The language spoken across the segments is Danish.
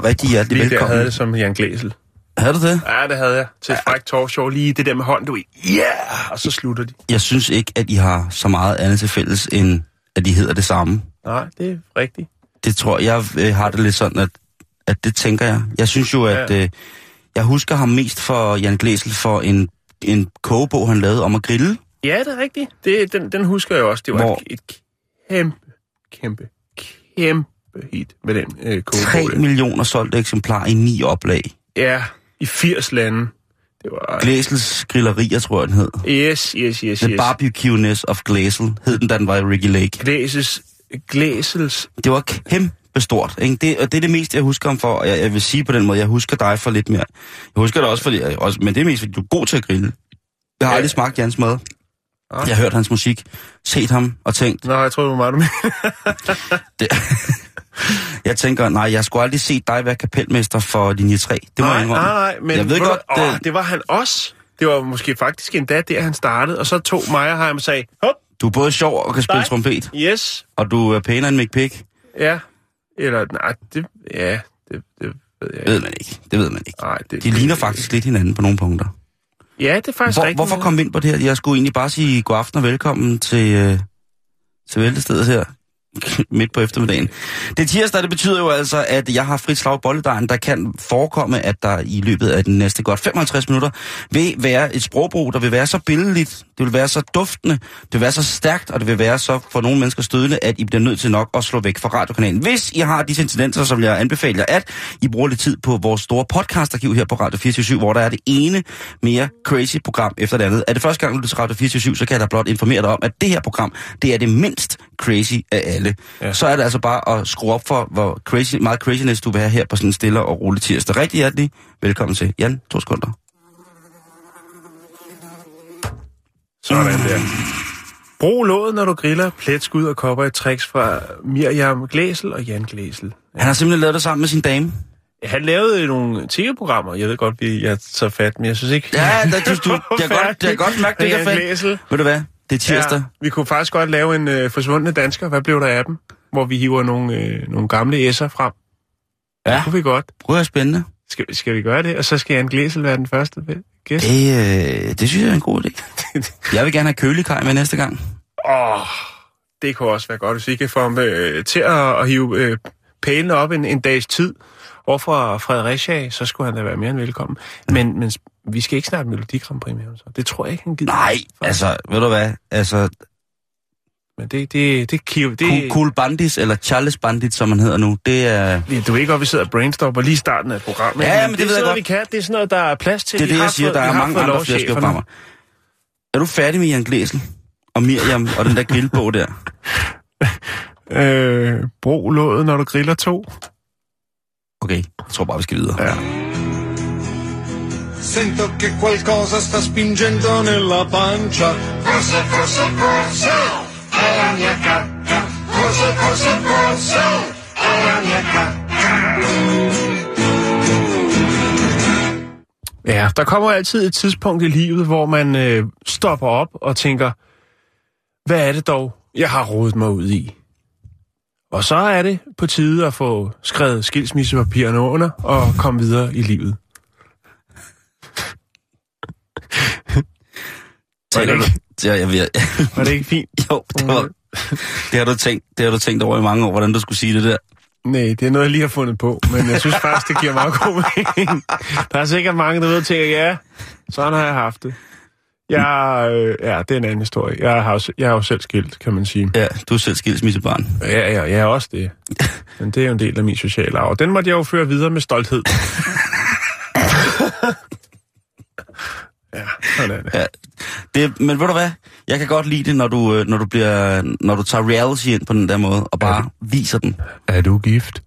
Og rigtig hjertelig Lige der velkommen. havde det som Jan Glæsel. Havde du det? Ja, det havde jeg. Til et frækt talkshow. Lige det der med hånden, du ja, yeah! og så slutter de. Jeg synes ikke, at I har så meget andet til fælles, end at de hedder det samme. Nej, det er rigtigt. Det tror jeg, jeg øh, har det lidt sådan, at, at det tænker jeg. Jeg synes jo, at Ja. øh, jeg husker ham mest for Jan Glæsel for en, en kogebog, han lavede om at grille. Ja, det er rigtigt. Det, den, den husker jeg også. Det var Hvor- et, et kæmpe, kæmpe, kæmpe hit med den øh, 3 kogebog. der. millioner solgte eksemplarer i ni oplag. Ja, i 80 lande. Det var... Glæsels grillerier, tror jeg, den hed. Yes, yes, yes, The yes. Barbecue-ness of Glæsel hed den, da den var i Ricky Lake. Glæses, Glæsels... Det var kæmpe stort. Ikke? Det, og det er det meste, jeg husker ham for. Og jeg, jeg vil sige på den måde, jeg husker dig for lidt mere. Jeg husker dig også, fordi, også, men det er mest, fordi du er god til at grille. Jeg har Ja. aldrig smagt Jans mad. Ah. Jeg har hørt hans musik, set ham og tænkt, Nå, jeg tror, det var meget, du det, jeg tænker, nej, jeg skulle aldrig se dig være kapelmester for linje 3. Det må jeg nej, indrømme. nej, nej, men jeg ved du- godt, åh, det, det var han også. Det var måske faktisk endda der, han startede, og så tog Meyerheim og sagde, hop, du er både sjov og kan spille Nej. trompet, yes, og du er pænere end Mick Pick. ja. Eller, nej, det, ja, det, det ved jeg Ved ikke. man ikke. Det ved man ikke. Nej, det, De ligner faktisk lidt hinanden på nogle punkter. Ja, det er faktisk Hvor, rigtigt. hvorfor kom vi ind på det her? Jeg skulle egentlig bare sige god aften og velkommen til, øh, til Væltestedet her midt på eftermiddagen. Det er tirsdag, det betyder jo altså, at jeg har frit slag i bolledejen, der kan forekomme, at der i løbet af de næste godt 55 minutter vil være et sprogbrug, der vil være så billedligt, det vil være så duftende, det vil være så stærkt, og det vil være så for nogle mennesker stødende, at I bliver nødt til nok at slå væk fra radiokanalen. Hvis I har disse incidenser, vil jeg anbefale jer, at I bruger lidt tid på vores store podcastarkiv her på Radio 24 hvor der er det ene mere crazy program efter det andet. Er det første gang, du lytter til Radio 24 så kan jeg da blot informere dig om, at det her program, det er det mindst crazy af alle. Ja. Så er det altså bare at skrue op for, hvor crazy, meget craziness du vil have her på sådan en stille og rolig tirsdag. Rigtig hjertelig velkommen til. Jan, to Sådan der. Brug låget, når du griller pletskud og kopper i tricks fra Miriam Glæsel og Jan Glæsel. Han har simpelthen lavet det sammen med sin dame. Han lavede nogle tv-programmer. Jeg ved godt, vi jeg tager fat, men jeg synes ikke... Ja, der, du, du, jeg, godt, jeg godt mærke, det er. Glæsel. Ved du hvad? Det er tirsdag. Ja, vi kunne faktisk godt lave en øh, forsvundne dansker. Hvad blev der af dem? Hvor vi hiver nogle, øh, nogle gamle S'er frem. Ja. Det kunne vi godt. Prøv at spændende. Skal, skal vi gøre det? Og så skal Jan Glæsel være den første gæst. Det, øh, det synes jeg er en god idé. Jeg vil gerne have kølikaj med næste gang. Åh, det kunne også være godt, hvis vi kan få ham øh, til at, at hive øh, pælene op en, en dags tid. over fra Fredericia, så skulle han da være mere end velkommen. Men, men vi skal ikke snart Melodi Grand Prix med ham, så. Det tror jeg ikke, han gider. Nej, altså, ved du hvad? Altså, Men det, det, det, det, det cool, cool Bandits, eller Charles Bandits, som han hedder nu, det er... Ja, Du ved godt, vi sidder og brainstormer lige i starten af programmet. Ja, ikke? men det det, ved er jeg godt. vi kan. Det er sådan noget, der er plads til. Det er Vi det, har jeg siger. fået- Der vi er mange andre flere programmer. Er du færdig med Jan Glæsel? Og Miriam og den der grillbog der? Øh, brug låget, når du griller to. Okay, jeg tror bare, vi skal videre. Ja. Sento che qualcosa sta spingendo nella pancia. Forse, forse, forse forse è la mia cacca. Ja, der kommer altid et tidspunkt i livet, hvor man øh, stopper op og tænker, hvad er det dog, jeg har rodet mig ud i? Og så er det på tide at få skrevet skilsmissepapirerne under og komme videre i livet. Var Ja, jeg ved. var det ikke fint? Jo, det, var, det, har du tænkt, det har du tænkt over i mange år, hvordan du skulle sige det der. Nej, det er noget, jeg lige har fundet på, men jeg synes faktisk, det giver meget god mening. Der er sikkert mange, der ved og tænker, ja, sådan har jeg haft det. Jeg, øh, ja, det er en anden historie. Jeg har, jeg er jo selv skilt, kan man sige. Ja, du er selv skilsmissebarn. Ja, ja, jeg er også det. Men det er jo en del af min sociale arv. Den måtte jeg jo føre videre med stolthed. ja, sådan er det. Ja, det, men ved du hvad? Jeg kan godt lide det, når du, øh, når du, bliver, når du tager reality ind på den der måde, og bare viser den. Er du gift?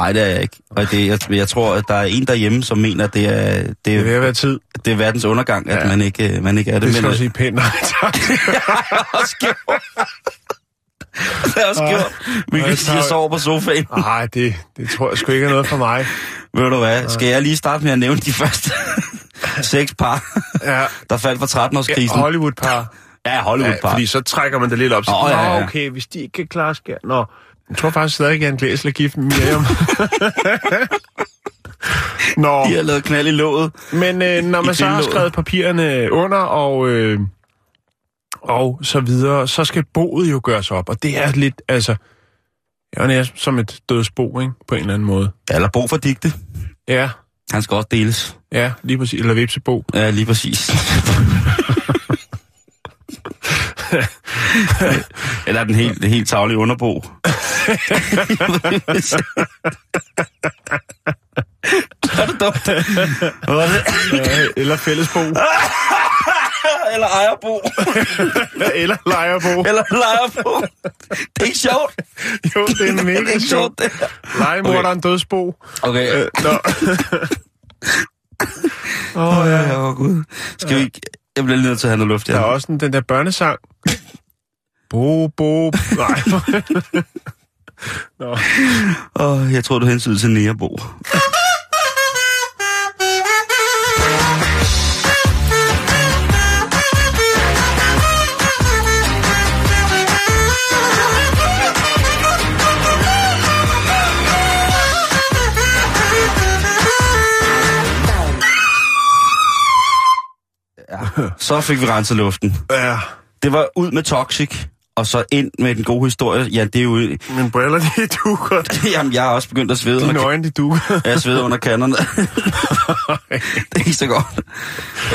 Nej, det er jeg ikke. Og det, jeg, jeg tror, at der er en derhjemme, som mener, at det er, det Det er ved er, at være tid. det er verdens undergang, at Ja. man, ikke, øh, man ikke er det. Det skal men, du sige pænt nej tak. også gjort. Det er også gjort. Vi kan jeg sige, at jeg sover på sofaen. Nej, det, det tror jeg sgu ikke er noget for mig. Ved du hvad? Skal jeg lige starte med at nævne de første seks par, Ja, der faldt fra 13-årskrisen? Hollywood-par. Ja, Ja, Hollywood-par. fordi så trækker man det lidt op. Så, Nå, ja, ja. Okay, hvis de ikke kan klare skær. Nå, jeg tror faktisk stadig, at Glæsel er gift med Miriam. Nå, De har lavet knald i låget. men øh, når man så har skrevet papirerne under og, øh, og så videre, så skal boet jo gøres op. Og det er lidt, altså, jeg er som et dødsbo, ikke? På en eller anden måde. Eller Bo for digte. Ja, Han skal også deles. ja, lige præcis. Eller vipsebo. Ja, lige præcis. Eller den helt, helt tavlige underbo. er det dumt? Eller fællesbo. Eller ejerbo. eller lejerbo. Eller lejerbo. Det er ikke sjovt. Jo, det er Det er mega sjovt. sjovt, her. Legemorderen dødsbo. Okay. Øh, Nå. Åh, oh, ja, ja, oh, gud. Skal vi ikke... Jeg bliver lige nødt til at have noget luft, Der er ja. også den, den der børnesang. Bo, bo. Nej. Nå. Oh, jeg tror, du hensyn til Nærbo. Så fik vi renset luften. Ja, Det var ud med Toxic, og så ind med den gode historie. Ja, det er jo... mine briller, de dukker. Jamen, jeg har også begyndt at svede Dine under, øjne, de dukker. jeg sveder under kanderne. det er ikke så godt.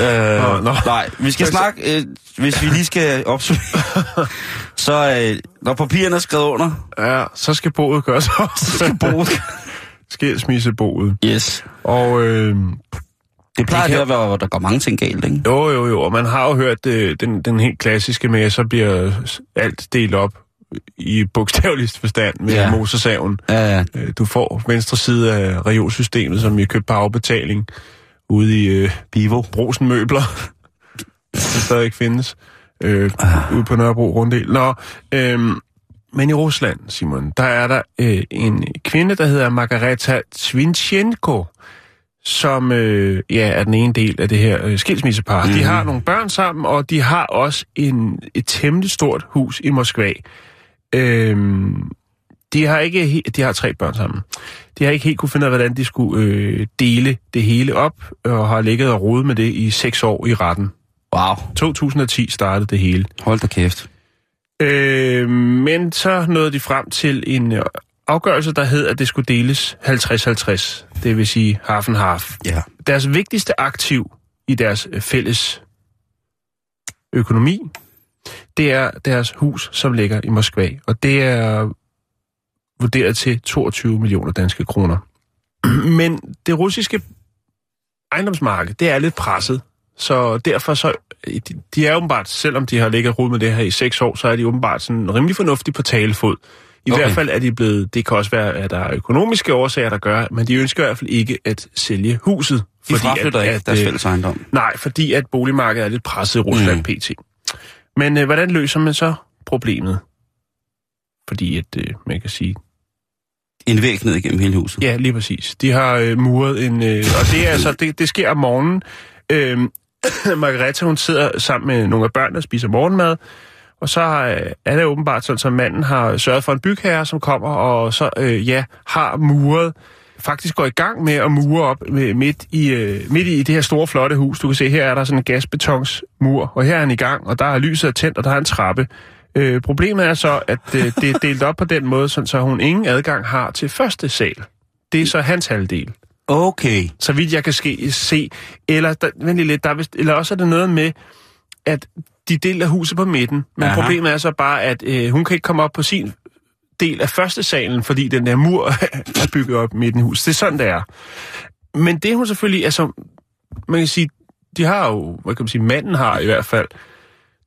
Øh, Nå, nå. Nej, vi skal snakke, øh, hvis vi lige skal opsummere. så øh, når papirerne er skrevet under, Ja, så skal boet gøres også. skal bruges. Skilsmisseboet. Yes. Og øh, Det plejer Det kan- at være, hvor der går mange ting galt, ikke? jo, jo, jo, og man har jo hørt øh, den, den helt klassiske med, at så bliver alt delt op i bogstaveligst forstand med Ja. motorsaven. Ja, ja. Øh, Du får venstre side af regionsystemet, som vi har købt på afbetaling ude i øh, Bivo. Brosen Møbler. det stadig ikke findes. Øh, ude på Nørrebro Runddel. Nå, øh, men i Rusland, Simon, der er der øh, en kvinde, der hedder Margareta Svinchenko, som øh, ja, er den ene del af det her øh, skilsmissepar. Mm. De har nogle børn sammen, og de har også en, et temmelig stort hus i Moskva. Øhm, de har ikke de har tre børn sammen. De har ikke helt kunne finde ud af, hvordan de skulle øh, dele det hele op, og har ligget og rodet med det i seks år i retten. Wow. 2010 startede det hele. Hold da kæft. Øh, men så nåede de frem til en afgørelse, der hed, at det skulle deles 50-50. Det vil sige half and half. Ja. Deres vigtigste aktiv i deres øh, fælles økonomi, det er deres hus, som ligger i Moskva. Og det er vurderet til 22 millioner danske kroner. Men det russiske ejendomsmarked, det er lidt presset. Så derfor så, de, de er åbenbart, selvom de har ligget rod med det her i seks år, så er de åbenbart sådan rimelig fornuftige på talefod. I Okay. hvert fald er de blevet, det kan også være, at der er økonomiske årsager, der gør, men de ønsker i hvert fald ikke at sælge huset. De fraflytter ikke deres øh, fælles ejendom. Nej, fordi at boligmarkedet er lidt presset i Rusland mm. pt. Men øh, hvordan løser man så problemet? Fordi at, øh, man kan sige, En væg ned igennem hele huset. ja, lige præcis. De har øh, muret en, øh, og det er altså, det, det sker om morgenen. Øh, Margareta, hun sidder sammen med nogle af børnene og spiser morgenmad, og så øh, er det åbenbart sådan, at manden har sørget for en bygherre, som kommer og så, øh, ja, har muret, faktisk går i gang med at mure op med, midt, i, øh, midt i det her store, flotte hus. Du kan se, her er der sådan en gasbetonsmur, og her er han i gang, og der er lyset tændt, og der er en trappe. Øh, problemet er så, at øh, det er delt op på den måde, sådan, så hun ingen adgang har til første sal. Det er så hans halvdel, Okay. så vidt jeg kan ske, se. Eller, der, vent lige lidt, der er vist, eller også er det noget med, at de deler huset på midten, men Aha. Problemet er så bare, at øh, hun kan ikke komme op på sin del af første salen, fordi den der mur er bygget op midt i huset. Det er sådan, det er. Men det hun selvfølgelig, altså, man kan sige, de har jo, hvad kan man sige, manden har i hvert fald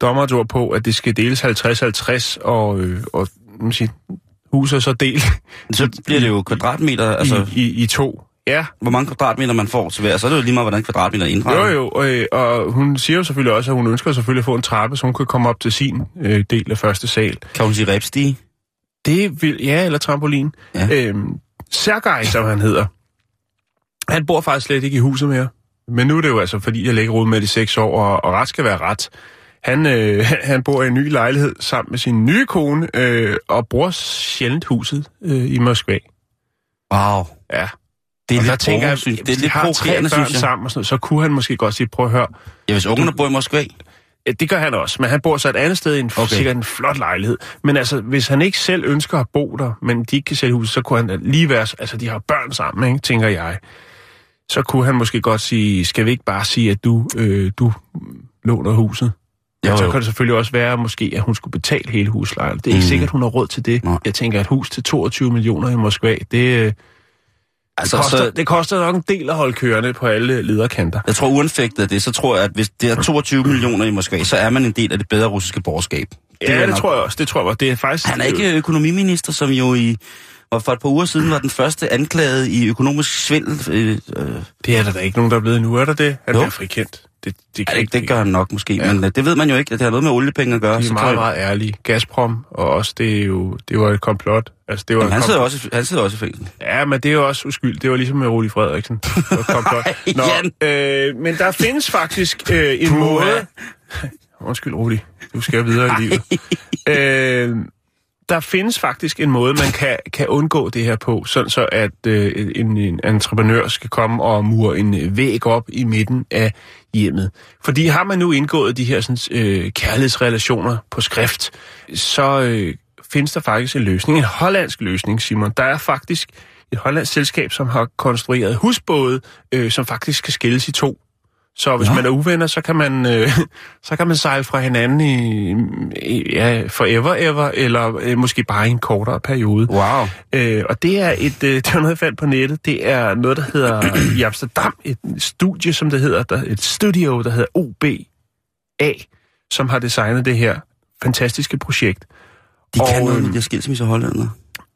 dommeret ord på, at det skal deles 50-50, og, øh, og man kan sige, huset så delt Så bliver det jo kvadratmeter, altså i, i, i to. Ja, hvor mange kvadratmeter man får til hver, så er det jo lige meget, hvordan kvadratmeter er jo jo, og, øh, og hun siger jo selvfølgelig også, at hun ønsker selvfølgelig at få en trappe, så hun kan komme op til sin øh, del af første sal. Kan hun sige repstige? Det vil, ja, eller trampolin. Ja. Øhm, Sergej, som han hedder, han bor faktisk slet ikke i huset mere. Men nu er det jo altså, fordi jeg lægger ud med det i seks år, og, og ret skal være ret. Han, øh, han bor i en ny lejlighed sammen med sin nye kone, øh, og bruger sjældent huset øh, i Moskva. Wow. Ja. Det er og lidt, der tænker jeg, synes, det er de lidt provokerende, børn synes jeg. sammen og sådan noget, så kunne han måske godt sige, prøv at høre, Ja, hvis ungerne bor i Moskva. Ja, det gør han også, men han bor så et andet sted i en Okay. sikkert en flot lejlighed. Men altså, hvis han ikke selv ønsker at bo der, men de ikke kan sælge huset, så kunne han lige være... Altså, de har børn sammen, ikke, tænker jeg. Så kunne han måske godt sige, skal vi ikke bare sige, at du, øh, du låner huset? Jo, Men så jo. kan det selvfølgelig også være, måske, at hun skulle betale hele huslejen. Det er ikke Mm. mm. sikkert, hun har råd til det. Nej. Jeg tænker, at et hus til 22 millioner i Moskva, det, Altså, koster, så, det koster nok en del at holde kørende på alle lederkanter. jeg tror uanfægtet af det, så tror jeg, at hvis det er 22 millioner i Moskva, så er man en del af det bedre russiske borgerskab. Det ja, det nok- tror jeg også. Det tror jeg også. Det er faktisk... Han er ikke økonomiminister, som jo i og for et par uger siden var den første anklaget i økonomisk svindel. Øh, øh, Det er der da ikke nogen, der er blevet nu, er der det? Han Jo. bliver frikendt. Det, det, ja, kan det, ikke, det gør han nok måske, ja. Ja. men øh, det ved man jo ikke, at det har noget med oliepenge at gøre. De så er kan meget, meget ærlige. Gazprom, og også det er jo, det var et komplot. Altså, det var Jamen, han, sidder også, han sidder også i fængsel. Ja, men det er jo også uskyld. Det var ligesom med Rudi Frederiksen. Det komplot. Jan. øh, men der findes faktisk øh, en måde... Undskyld, Rudi. Du skal videre i livet. øh, der findes faktisk en måde, man kan, kan undgå det her på, sådan så at øh, en, en entreprenør skal komme og mure en øh, væg op i midten af hjemmet. Fordi har man nu indgået de her sådan, øh, kærlighedsrelationer på skrift, så øh, findes der faktisk en løsning, en hollandsk løsning, Simon. Der er faktisk et hollandsk selskab, som har konstrueret husbåde, øh, som faktisk kan skilles i to. Så hvis Nå. man er uvenner, så kan man, øh, så kan man sejle fra hinanden i, i ja, forever ever, eller øh, måske bare i en kortere periode. Wow. Øh, og det er et, øh, det var noget, jeg fandt på nettet. Det er noget, der hedder i Amsterdam, et studie, som det hedder, der, et studio, der hedder OBA, som har designet det her fantastiske projekt. De kan Og, noget, øhm, de der skilsmisse hollænder.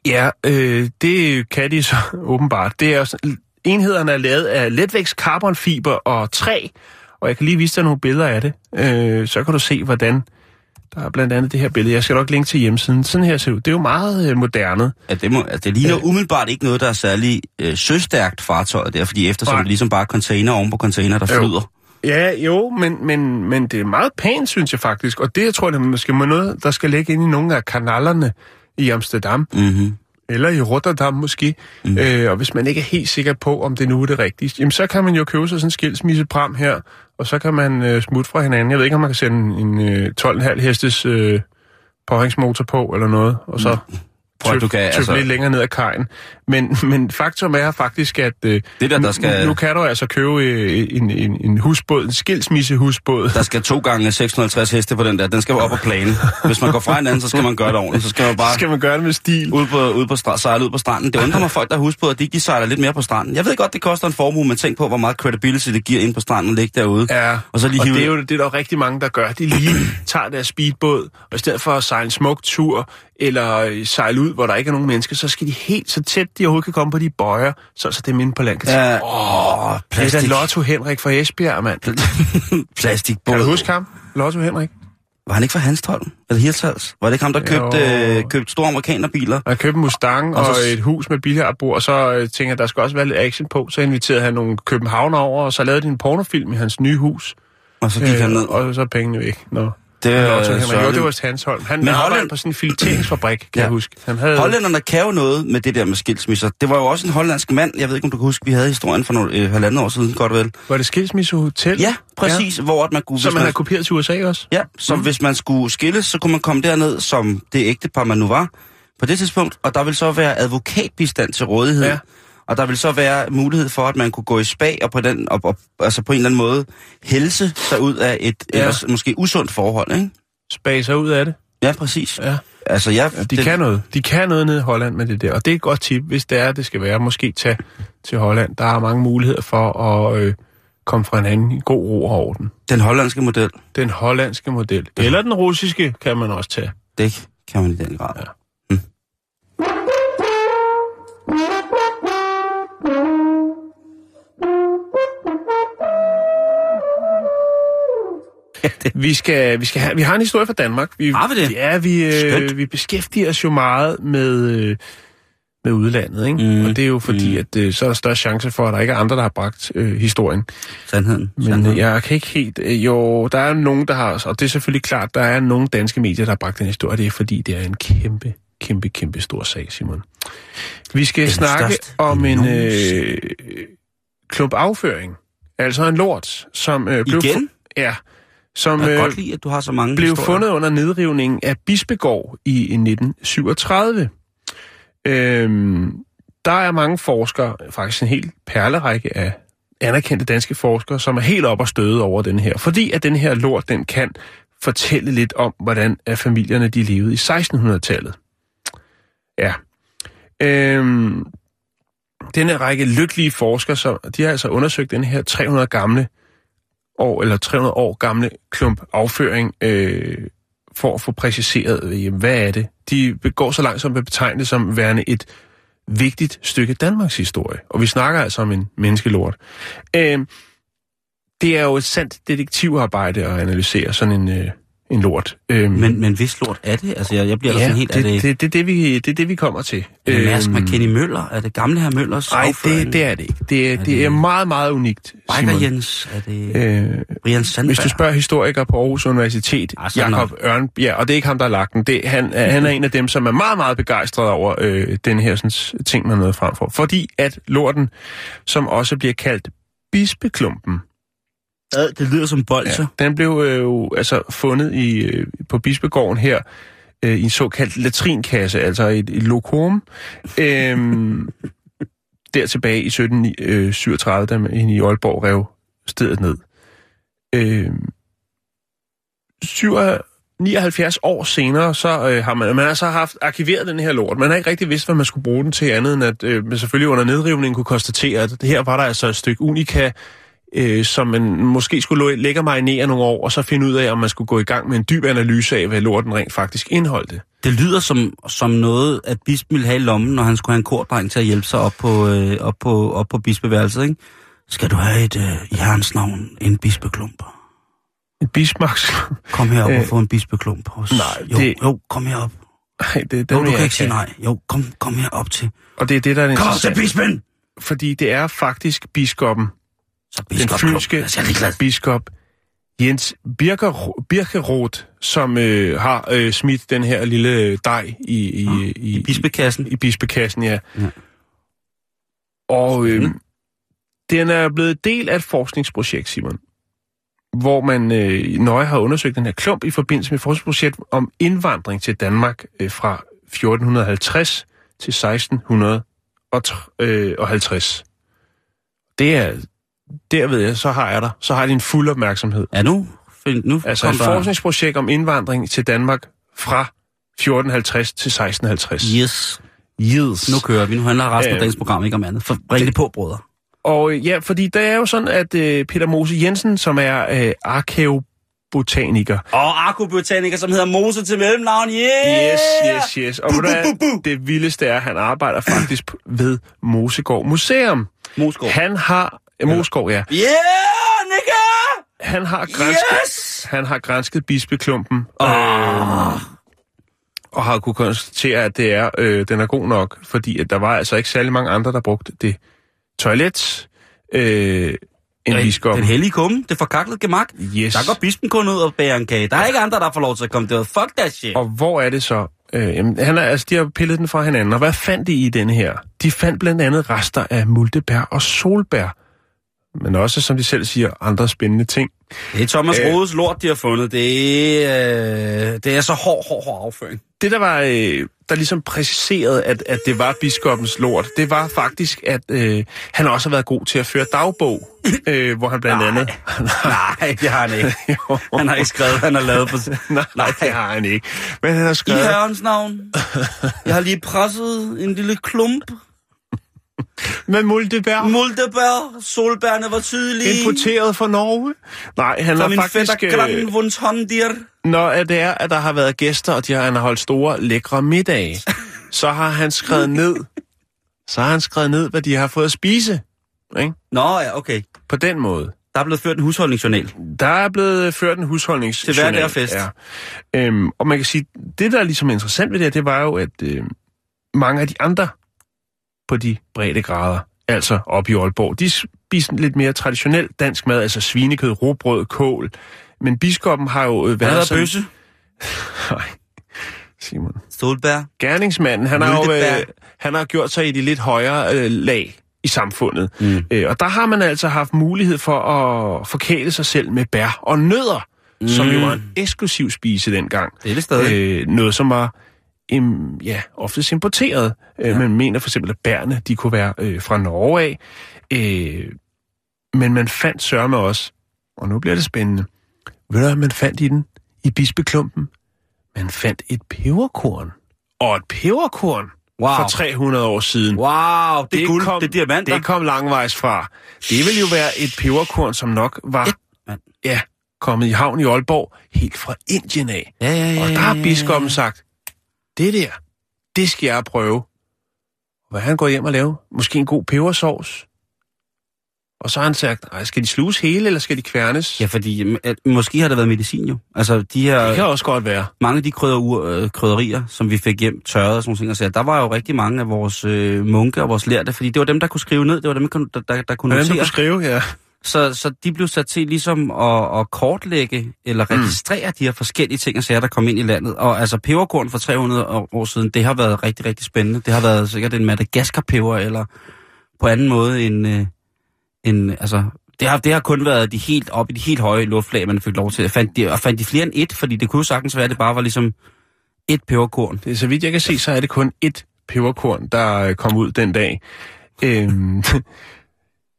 Ja, øh, det kan de så åbenbart. Det er sådan- enhederne er lavet af letvægts carbonfiber og træ, og jeg kan lige vise dig nogle billeder af det. Øh, så kan du se, hvordan der er blandt andet det her billede. Jeg skal nok linke til hjemmesiden. Sådan her ser det ud. Det er jo meget øh, moderne. Ja, det, må, altså, det ligner umiddelbart ikke noget, der er særlig øh, søstærkt fartøj der, fordi eftersom Nej. det ligesom bare container oven på container, der Jo. flyder. Ja, jo, men, men, men det er meget pænt, synes jeg faktisk. Og det, jeg tror, det er måske noget, der skal ligge ind i nogle af kanalerne i Amsterdam. Mm-hmm. Eller i Rotterdam måske, mm. øh, og hvis man ikke er helt sikker på, om det nu er det rigtige, jamen så kan man jo købe sig sådan en skilsmissepram her, og så kan man øh, smutte fra hinanden. Jeg ved ikke, om man kan sende en øh, 12,5 hestes øh, påhængsmotor på eller noget, og så Prøv at du kan, altså... altså, lidt længere ned ad kajen. Men, men faktum er faktisk, at øh, det der, der nu, skal, nu kan du altså købe øh, en, en, en husbåd, en skilsmissehusbåd. der skal to gange 650 heste på den der, den skal op på planen. Hvis man går fra hinanden, så skal man gøre det ordentligt. Så skal man bare skal man gøre det med stil. ud på, ud på stra- sejle ud på stranden. Det undrer mig folk, der på, at de, de sejler lidt mere på stranden. Jeg ved godt, det koster en formue, men tænk på, hvor meget credibility det giver ind på stranden at ligge derude. Ja, Og så lige og hive- det er jo det, er der rigtig mange, der gør. De lige tager deres speedbåd, og i stedet for at sejle en smuk tur, eller øh, sejle ud, hvor der ikke er nogen mennesker, så skal de helt så tæt, de overhovedet kan komme på de bøjer, så, så det er inde på land. Kan Ja, ja. åh, Det er plastik. da Lotto Henrik fra Esbjerg, mand. Plastikbåd. Kan du huske ham? Lotto Henrik? Var han ikke fra Hanstholm? Eller Hirtshals? Var det ikke ham, der Jo. købte, øh, købte store amerikanerbiler? Han købte en Mustang Og og, så- et hus med billardbord, og så øh, tænkte jeg, der skal også være lidt action på. Så inviterede han nogle københavner over, og så lavede de en pornofilm i hans nye hus. Og så gik øh, han ned. og så er pengene væk. Nå. Det er Lotto Henrik. Jo, det var Hansholm. Han Men Men Holland- arbejdede på sådan en fileteringsfabrik, kan Ja. jeg huske. Han havde... Hollænderne kan jo noget med det der med skilsmisser. Det var jo også en hollandsk mand, jeg ved ikke, om du kan huske, vi havde historien for nogle, øh, halvandet år siden, godt vel. Var det Skilsmissehotel? Ja, præcis, ja. hvor at man kunne... Som hvis man har kopieret til USA også? Ja, så mm. hvis man skulle skilles, så kunne man komme derned som det ægtepar, man nu var på det tidspunkt, og der vil så være advokatbistand til rådighed. Ja. Og der vil så være mulighed for, at man kunne gå i spa og på, den, og, og, altså på en eller anden måde helse sig ud af et Ja. ja. ellers måske usundt forhold, ikke? Spaser ud af det. Ja, præcis. Ja. Altså, jeg, Ja, de kan noget. De kan noget nede i Holland med det der. Og det er et godt tip, hvis det er, det skal være. Måske tage til Holland. Der er mange muligheder for at øh, komme fra en anden i god ro og orden. Den hollandske model, Den hollandske model. Eller den russiske kan man også tage. det kan man i den grad. Ja. Vi, skal, vi, skal have, vi har en historie fra Danmark. Vi, Har vi det? Ja, vi, øh, vi beskæftiger os jo meget med, øh, med udlandet. Ikke? Mm, Og det er jo fordi, mm. at øh, så er der større chance for, at der ikke er andre, der har bragt øh, historien. Sandheden. Men Sandheden. øh, jeg kan ikke helt... Øh, jo, der er nogen, der har... Og det er selvfølgelig klart, der er nogle danske medier, der har bragt den historie. Det er fordi, det er en kæmpe, kæmpe, kæmpe stor sag, Simon. Vi skal snakke om en øh, klump afføring. Altså en lort, som øh, blev... Igen? Ja. Som Jeg kan øh, godt lide, at du har så mange blev historier. fundet under nedrivningen af Bispegård i 1937. Øhm, der er mange forskere, faktisk en hel perlerække af anerkendte danske forskere, som er helt op og støde over den her. Fordi at den her lort, den kan fortælle lidt om, hvordan at familierne de levede i 1600-tallet. Ja. Øhm, denne række lykkelige forskere, så de har altså undersøgt den her 300 gamle år, eller 300 år gamle klump afføring, øh, for at få præciseret, øh, hvad er det? De går så langt som at betegne det som værende et vigtigt stykke Danmarks historie. Og vi snakker altså om en menneskelort. Øh, det er jo et sandt detektivarbejde at analysere sådan en, øh, en lort. Øh, Men, men hvis lort er det? Altså, jeg, jeg bliver ja, sådan helt... det, er det, det, det, det, vi, det er det, vi kommer til. er Øhm, McKinney Møller? Er det gamle her Møllers Nej, det, det er det ikke. Det er, Er det det- er meget, meget unikt, Biker Simon. Jens? Er det Øh, Brian Sandberg? Hvis du spørger historiker på Aarhus Universitet, sådan Jakob Ørn, ja, og det er ikke ham, der har lagt den, det, han, han er en af dem, som er meget, meget begejstret over øh, den her sådan, ting, man er nået frem for. Fordi at lorten, som også bliver kaldt bispeklumpen, Ja, det lyder som bolcher. ja, den blev øh, jo altså fundet i, øh, på bispegården her, øh, i en såkaldt latrinkasse, altså et, et lokum, øh, der tilbage i 1737, da man i Aalborg rev stedet ned. Øh, 79 år senere, så øh, har man, man har så haft arkiveret den her lort. Man har ikke rigtig vidst, hvad man skulle bruge den til andet, end at øh, man selvfølgelig under nedrivningen kunne konstatere, at her var der altså et stykke unika, øh, som man måske skulle læ- lægge og marinere nogle år, og så finde ud af, om man skulle gå i gang med en dyb analyse af, hvad lorten rent faktisk indeholdte. Det lyder som, som noget, at bispen ville have i lommen, når han skulle have en kordreng til at hjælpe sig op på, øh, op på, op på bispeværelset, ikke? Skal du have et øh, i herrens navn, en bispeklump? En bismarks... Kom herop Øh, og få en bispeklump hos... nej, jo, det- jo, kom herop. Nej, det, den Jo, du kan ikke sige have. nej. Jo, kom, kom herop til. Og det er det, der er Kom til bispen! Fordi det er faktisk biskoppen, den fynske biskop Jens Birker, Birkeroth, som øh, har øh, smidt den her lille dej i, i, i, I bispekassen. i bispekassen, ja. Ja. Og øh, den er blevet del af et forskningsprojekt, Simon, hvor man øh, nøje har undersøgt den her klump i forbindelse med et forskningsprojekt om indvandring til Danmark øh, fra 1450 til 1650. Det er, der ved jeg, så har jeg dig, så har jeg din fuld opmærksomhed. Ja, nu, nu Altså et forskningsprojekt om indvandring til Danmark fra 1450 til 1650. Yes. Yes. Nu kører vi. Nu handler resten af Øh, dagens program ikke om andet. For, bring det på, brødre. Og ja, fordi der er jo sådan, at øh, Peter Mose Jensen, som er øh, arkæobotaniker, Og arkobotaniker, som hedder Mose til mellemnavn. Yeah! Yes, yes, yes. Og ved du hvad, det vildeste er, at han arbejder faktisk ved Mosegård Museum. Mosgaard. Han har... Mosegård, ja. Yeah, nigga! Han har grænsket, Yes! han har grænsket bispeklumpen. Oh. Øh, og har kunne konstatere, at det er, øh, den er god nok, fordi at der var altså ikke særlig mange andre, der brugte det toilet øh, end biskoppen. Den hellige kumme, det forkaklet gemak. Yes. Der går bispen kun ud og bærer en kage. Der er ikke andre, der får lov til at komme derud. Fuck that shit. Og hvor er det så? Øh, jamen, han er, altså, de har pillet den fra hinanden, og hvad fandt de i denne her? De fandt blandt andet rester af multebær og solbær, men også, som de selv siger, andre spændende ting. Det er Thomas Øh. Rodes lort, de har fundet. Det er, øh, det er så hård, hård, hård afføring. Det, der var, øh, der ligesom præciserede, at, at det var biskoppens lort, det var faktisk, at øh, han også har været god til at føre dagbog, øh, hvor han blandt Nej. andet... Nej, det har han ikke. Han har ikke skrevet, han har lavet på... Nej, nej, det har han ikke. Men han har I skrevet... herrens navn. Jeg har lige presset en lille klump. Med multebær. Multebær. Solbærne var tydelige. Importeret fra Norge. Nej, han Fra har min faktisk... fætter Øh, Grann Wunsch Hondir. når det er, at der har været gæster, og de har, han har holdt store, lækre middage, så har han skrevet ned, så har han skrevet ned, hvad de har fået at spise. Ikke? Nå, ja, okay. På den måde. Der er blevet ført en husholdningsjournal. Der er blevet ført en husholdnings... Til hver der fest. Ja. Øhm, og man kan sige, det der er ligesom interessant ved det her, det var jo, at øh, mange af de andre på de brede grader, altså op i Aalborg, de spiser lidt mere traditionel dansk mad, altså svinekød, råbrød, kål. Men biskoppen har jo øh, Hvad været er sådan... bøsse? Nej, Simon. Solbær. Gerningsmanden, han har jo øh, han har gjort sig i de lidt højere øh, lag i samfundet. Mm. Øh, og der har man altså haft mulighed for at forkæle sig selv med bær og nødder, mm. som jo var en eksklusiv spise dengang. Det er det stadig. Øh, noget, som var im, ja, oftest importeret. Øh, Ja. Man mener for eksempel, at bærne de kunne være øh, fra Norge af. Øh, men man fandt sørme også, og nu bliver det spændende. Ved du, man fandt i den? I bispeklumpen? Man fandt et peberkorn. Og et peberkorn Wow. for 300 år siden. Wow, det er guld, kom, det er diamanter. Det kom langvejs fra. Det vil jo være et peberkorn, som nok var Et, ja, kommet i havn i Aalborg helt fra Indien af. Ja, ja, ja. Og der har biskoppen sagt, det der, det skal jeg prøve. Hvad han går hjem og lave? Måske en god pebersovs. Og så har han sagt, "Ej, skal de sluges hele, eller skal de kværnes? Ja, fordi øh, at, måske har det været medicin jo. Altså, de her, Det kan også godt være. mange af de krydder, øh, krydderier, som vi fik hjem, tørret og sådan nogle ting, og sager, der var jo rigtig mange af vores øh, munke og vores lærte, fordi det var dem, der kunne skrive ned, det var dem, der, kunne- der, der, der kunne Hvordan du notere. kan skrive, ja. Så, så de blev sat til ligesom at, at kortlægge eller Mm. registrere de her forskellige ting og sager, der kom ind i landet. Og altså peberkorn for 300 år siden, det har været rigtig, rigtig spændende. Det har været sikkert en Madagaskar-peber, eller på anden måde en... Øh, en altså, det har, det har kun været de helt op i de helt høje luftlag, man fik lov til. Fandt de, og fandt de flere end et, fordi det kunne sagtens være, at det bare var ligesom et peberkorn. Det, så vidt jeg kan se, så er det kun ét peberkorn, der øh, kom ud den dag. Øhm,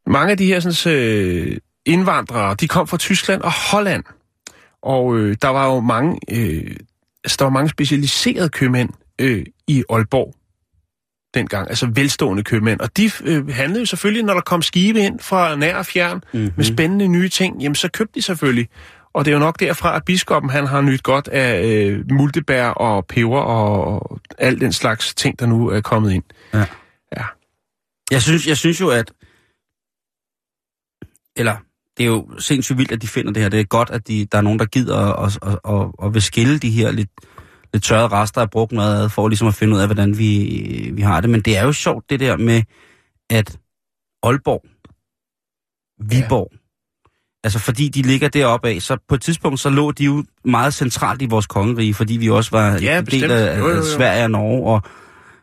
mange af de her sådan, øh, indvandrere, de kom fra Tyskland og Holland. Og øh, der var jo mange, øh, altså, der var mange specialiserede købmænd øh, i Aalborg dengang, altså velstående købmænd. Og de øh, handlede jo selvfølgelig, når der kom skibe ind fra nær og fjern Mm-hmm. med spændende nye ting, jamen så købte de selvfølgelig. Og det er jo nok derfra, at biskoppen han har nyt godt af øh, multebær og peber og, og al den slags ting, der nu er kommet ind. Jeg synes, jeg synes jo, at... Eller, det er jo sindssygt vildt, at de finder det her. Det er godt, at de, der er nogen, der gider at, at, at, at, at vil skille de her lidt, lidt tørrede rester af brugt mad ad, for ligesom at finde ud af, hvordan vi, vi har det. Men det er jo sjovt, det der med, at Aalborg, Viborg, ja. altså fordi de ligger deroppe af, så på et tidspunkt, så lå de jo meget centralt i vores kongerige, fordi vi også var Ja, en del af, Jo, jo, jo. af Sverige og Norge, og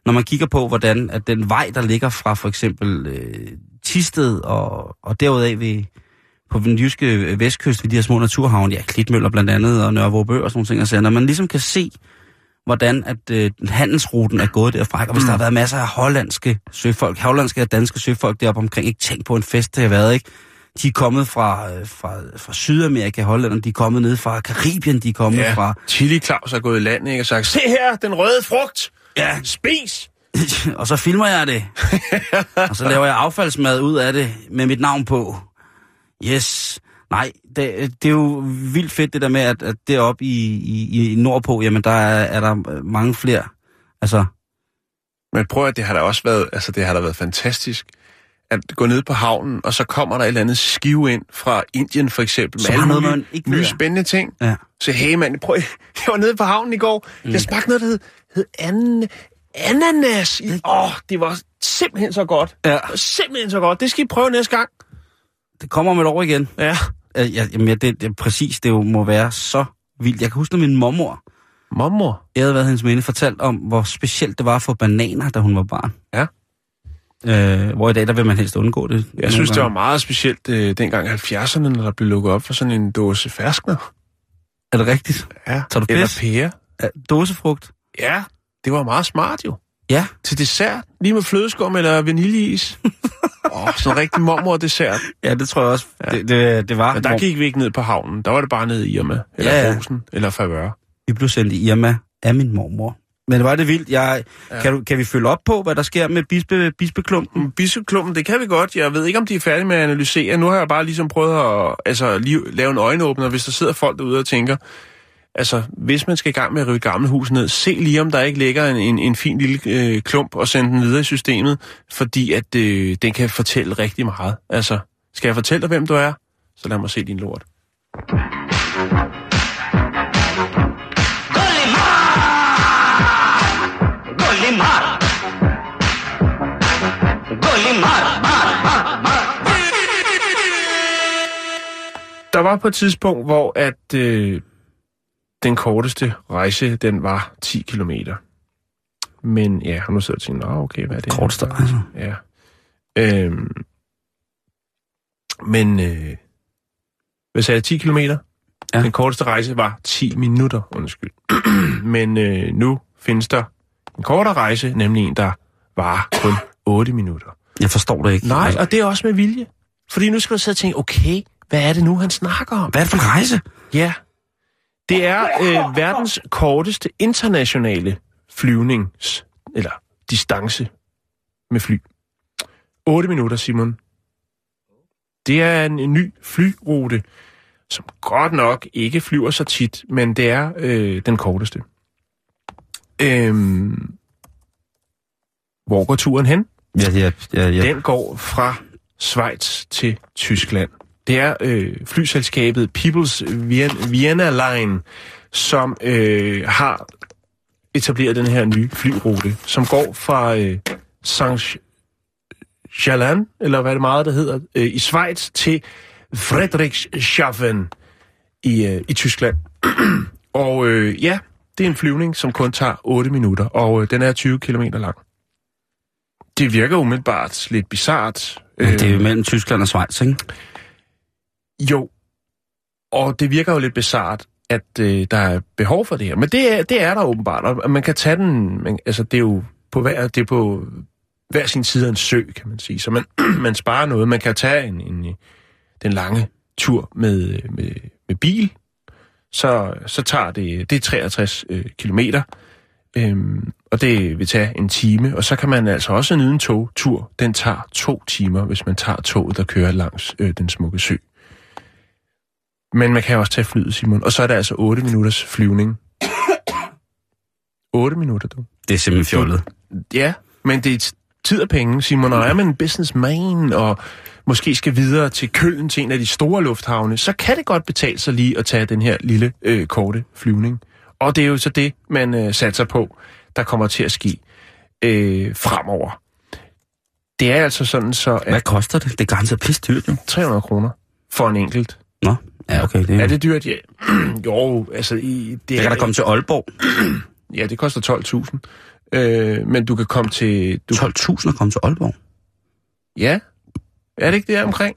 når man kigger på, hvordan at den vej, der ligger fra for eksempel øh, Tisted og, og derudaf ved, på den jyske vestkyst ved de her små naturhavne, ja, Klitmøller blandt andet, og Nørre Vårbø og sådan nogle ting, og så, når man ligesom kan se, hvordan at øh, handelsruten er gået derfra, og hvis mm. der har været masser af hollandske søfolk, hollandske og danske søfolk deroppe omkring, ikke tænk på en fest, det har været, ikke? De er kommet fra, øh, fra, fra Sydamerika, Holland, de er kommet ned fra Karibien, de er kommet Ja, fra... Chili Claus er gået i land ikke, og sagt, se her, den røde frugt, Ja, spis! og så filmer jeg det. og så laver jeg affaldsmad ud af det med mit navn på. Yes. Nej, det, det er jo vildt fedt det der med, at, at deroppe i, i, i nordpå, jamen der er, er der mange flere. Altså, Men prøv at det har da også været, altså det har da været fantastisk, at gå ned på havnen, og så kommer der et eller andet skive ind fra Indien for eksempel, med alle noget, mulige man ikke nye spændende ting. ja. Så hey mand, prøv, jeg var nede på havnen i går, mm. jeg smagte noget, der hed, hed an, ananas. Åh, oh, det var simpelthen så godt. ja. Simpelthen så godt. Det skal I prøve næste gang. Det kommer om et år igen. Ja. Ja, jamen, ja, det, det, præcis, det jo må være så vildt. Jeg kan huske, når min mormor, Mormor. jeg havde været hendes minde, fortalt om, hvor specielt det var for bananer, da hun var barn. Ja. Øh, hvor i dag, der vil man helst undgå det. Jeg synes, det var meget specielt øh, dengang i 70'erne, når der blev lukket op for sådan en dåse ferskner. Er det rigtigt? Ja. Tager du Eller pis? pære. Ja, dåsefrugt? Ja, det var meget smart jo. Ja, Til dessert, lige med flødeskum eller vaniljeis. Åh, oh, sådan en rigtig mormor-dessert. ja det tror jeg også, ja. det, det, det var. Men der gik vi ikke ned på havnen. Der var det bare nede i Irma, eller Ja. Rosen, eller Favøre. Vi blev sendt i Irma af min mormor. Men var det vildt. Jeg, ja. kan, du, kan vi følge op på, hvad der sker med bispe, bispeklumpen? Bisseklumpen, det kan vi godt. Jeg ved ikke, om de er færdige med at analysere. Nu har jeg bare ligesom prøvet at altså, lige lave en øjenåbner, hvis der sidder folk derude og tænker, altså, hvis man skal i gang med at rive et gammelt hus ned, se lige, om der ikke ligger en, en, en fin lille øh, klump og sende den videre i systemet, fordi at øh, den kan fortælle rigtig meget. Altså, skal jeg fortælle dig, hvem du er? Så lad mig se din lort. Der var på et tidspunkt, hvor at øh, den korteste rejse, den var 10 kilometer. Men ja, og nu sidder jeg og tænker, "Nå, okay, hvad er det? her?" Korteste rejse? Ja. Øhm, men, øh, hvad sagde jeg, 10 kilometer? Ja. Den korteste rejse var 10 minutter, undskyld. men øh, nu findes der en kortere rejse, nemlig en, der var kun 8 minutter. Jeg forstår det ikke. Nej, og det er også med vilje. Fordi nu skal du sidde og tænke, okay, hvad er det nu, han snakker om? Hvad er det for en rejse? Ja. Det er øh, verdens korteste internationale flyvnings, eller distance med fly. 8 minutter, Simon. Det er en, ny flyrute, som godt nok ikke flyver så tit, men det er øh, den korteste. Øhm, hvor går turen hen? Ja, ja, ja, ja. Den går fra Schweiz til Tyskland. Det er øh, flyselskabet People's Vien- Vienna Line, som øh, har etableret den her nye flyrute, som går fra øh, saint Jalan, eller hvad det meget, der hedder, øh, i Schweiz til Friedrichshafen i, øh, i Tyskland. og øh, ja, det er en flyvning, som kun tager 8 minutter, og øh, den er 20 km lang. Det virker umiddelbart lidt bizart. Men det er jo Øh, mellem Tyskland og Schweiz, ikke? Jo, og det virker jo lidt bizart, at øh, der er behov for det her. Men det er, det er der åbenbart, og man kan tage den, man, altså det er jo på hver, det er på hver sin side af en sø, kan man sige. Så man, man sparer noget. Man kan tage en, en, den lange tur med, med, med bil, så, så tager det, det er 63 øh, kilometer, øhm, og det vil tage en time, og så kan man altså også nyde en togtur. Den tager to timer, hvis man tager toget, der kører langs øh, den smukke sø. Men man kan også tage flyet, Simon. Og så er der altså 8 minutters flyvning. 8 minutter, du. Det er simpelthen fjollet. Ja, men det er tid og penge, Simon. Og er man en businessman, og måske skal videre til Køln, til en af de store lufthavne, så kan det godt betale sig lige at tage den her lille, øh, korte flyvning. Og det er jo så det, man øh, satser på, der kommer til at ske øh, fremover. Det er altså sådan så, Hvad at koster det? Det er garanteret pisse dyrt, jo. 300 kroner for en enkelt. Nå, ja, okay. Det, Er det dyrt? Ja. jo, altså... I, det, det kan da komme til Aalborg. Ja, det koster 12.000. Øh, men du kan komme til... Du, 12.000 at komme til Aalborg. Ja. Er det ikke det omkring?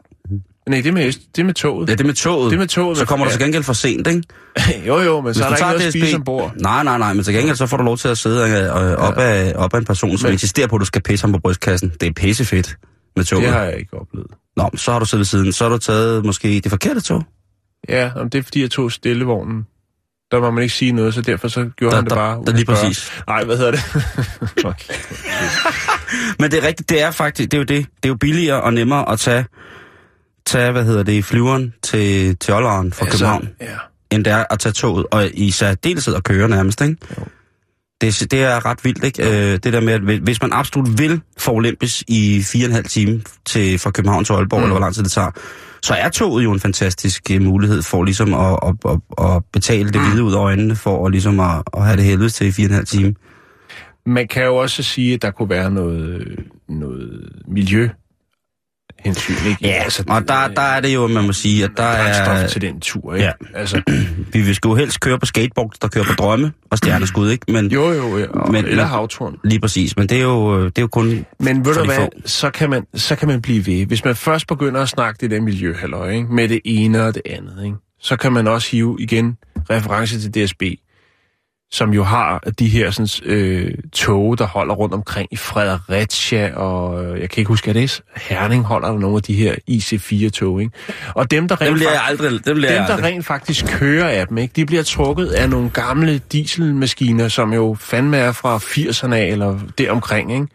Nej, det er med, det er med toget. Ja, det er med toget. Det er med toget. Så kommer du til gengæld for sent, ikke? jo, jo, men så er Hvis der ikke noget DSB spise ombord. Nej, nej, nej, men til gengæld så får du lov til at sidde øh, op, af, op af en person, som Men- insisterer på, at du skal pisse ham på brystkassen. Det er pissefedt med toget. Det har jeg ikke oplevet. Nå, så har du siddet ved siden. Så har du taget måske det forkerte tog. Ja, om det er fordi, jeg tog stillevognen. Der må man ikke sige noget, så derfor så gjorde Der- han det der- bare. der lige præcis. Nej, hvad hedder det? okay. Men det er rigtigt, det er faktisk, det er jo det. Det er jo billigere og nemmere at tage, tage hvad hedder det, flyveren til, til Olleren fra altså, København, Ja. end det er at tage toget, og i særdeleshed at køre nærmest, ikke? Jo. Det, det er ret vildt, ikke? Øh, det der med, at hvis- man absolut vil i fire og en halv time til, fra København til Aalborg, mm. eller hvor lang tid det tager, så er toget jo en fantastisk uh, mulighed for ligesom at, at, at, at betale det hvide ud af øjnene, for at, ligesom at, at have det helvedes til i fire og en halv time. Man kan jo også sige, at der kunne være noget, noget miljø hensyn, ikke? Ja, altså, og der, der er det jo, at man må sige, at der er... til den tur, ikke? Ja. Altså, Vi vil sgu helst køre på skateboards, der kører på drømme og stjerneskud, ikke? Men jo, jo, ja. Og, Men- eller havturen. lige præcis, men det er jo, det er jo kun... Men ved du hvad, få. så kan, man, så kan man blive ved. Hvis man først begynder at snakke det der miljøhalløj, ikke? med det ene og det andet, ikke? så kan man også hive igen reference til DSB. Som jo har de her sådan, øh, tog, der holder rundt omkring i Fredericia, og øh, jeg kan ikke huske, at det er Herning holder der nogle af de her IC4-tog, ikke? Og dem, der Dem rent, fak- aldrig... Dem dem, der aldrig. rent faktisk kører af dem, ikke? de bliver trukket af nogle gamle dieselmaskiner, som jo fandme er fra 80'erne af, eller deromkring, ikke?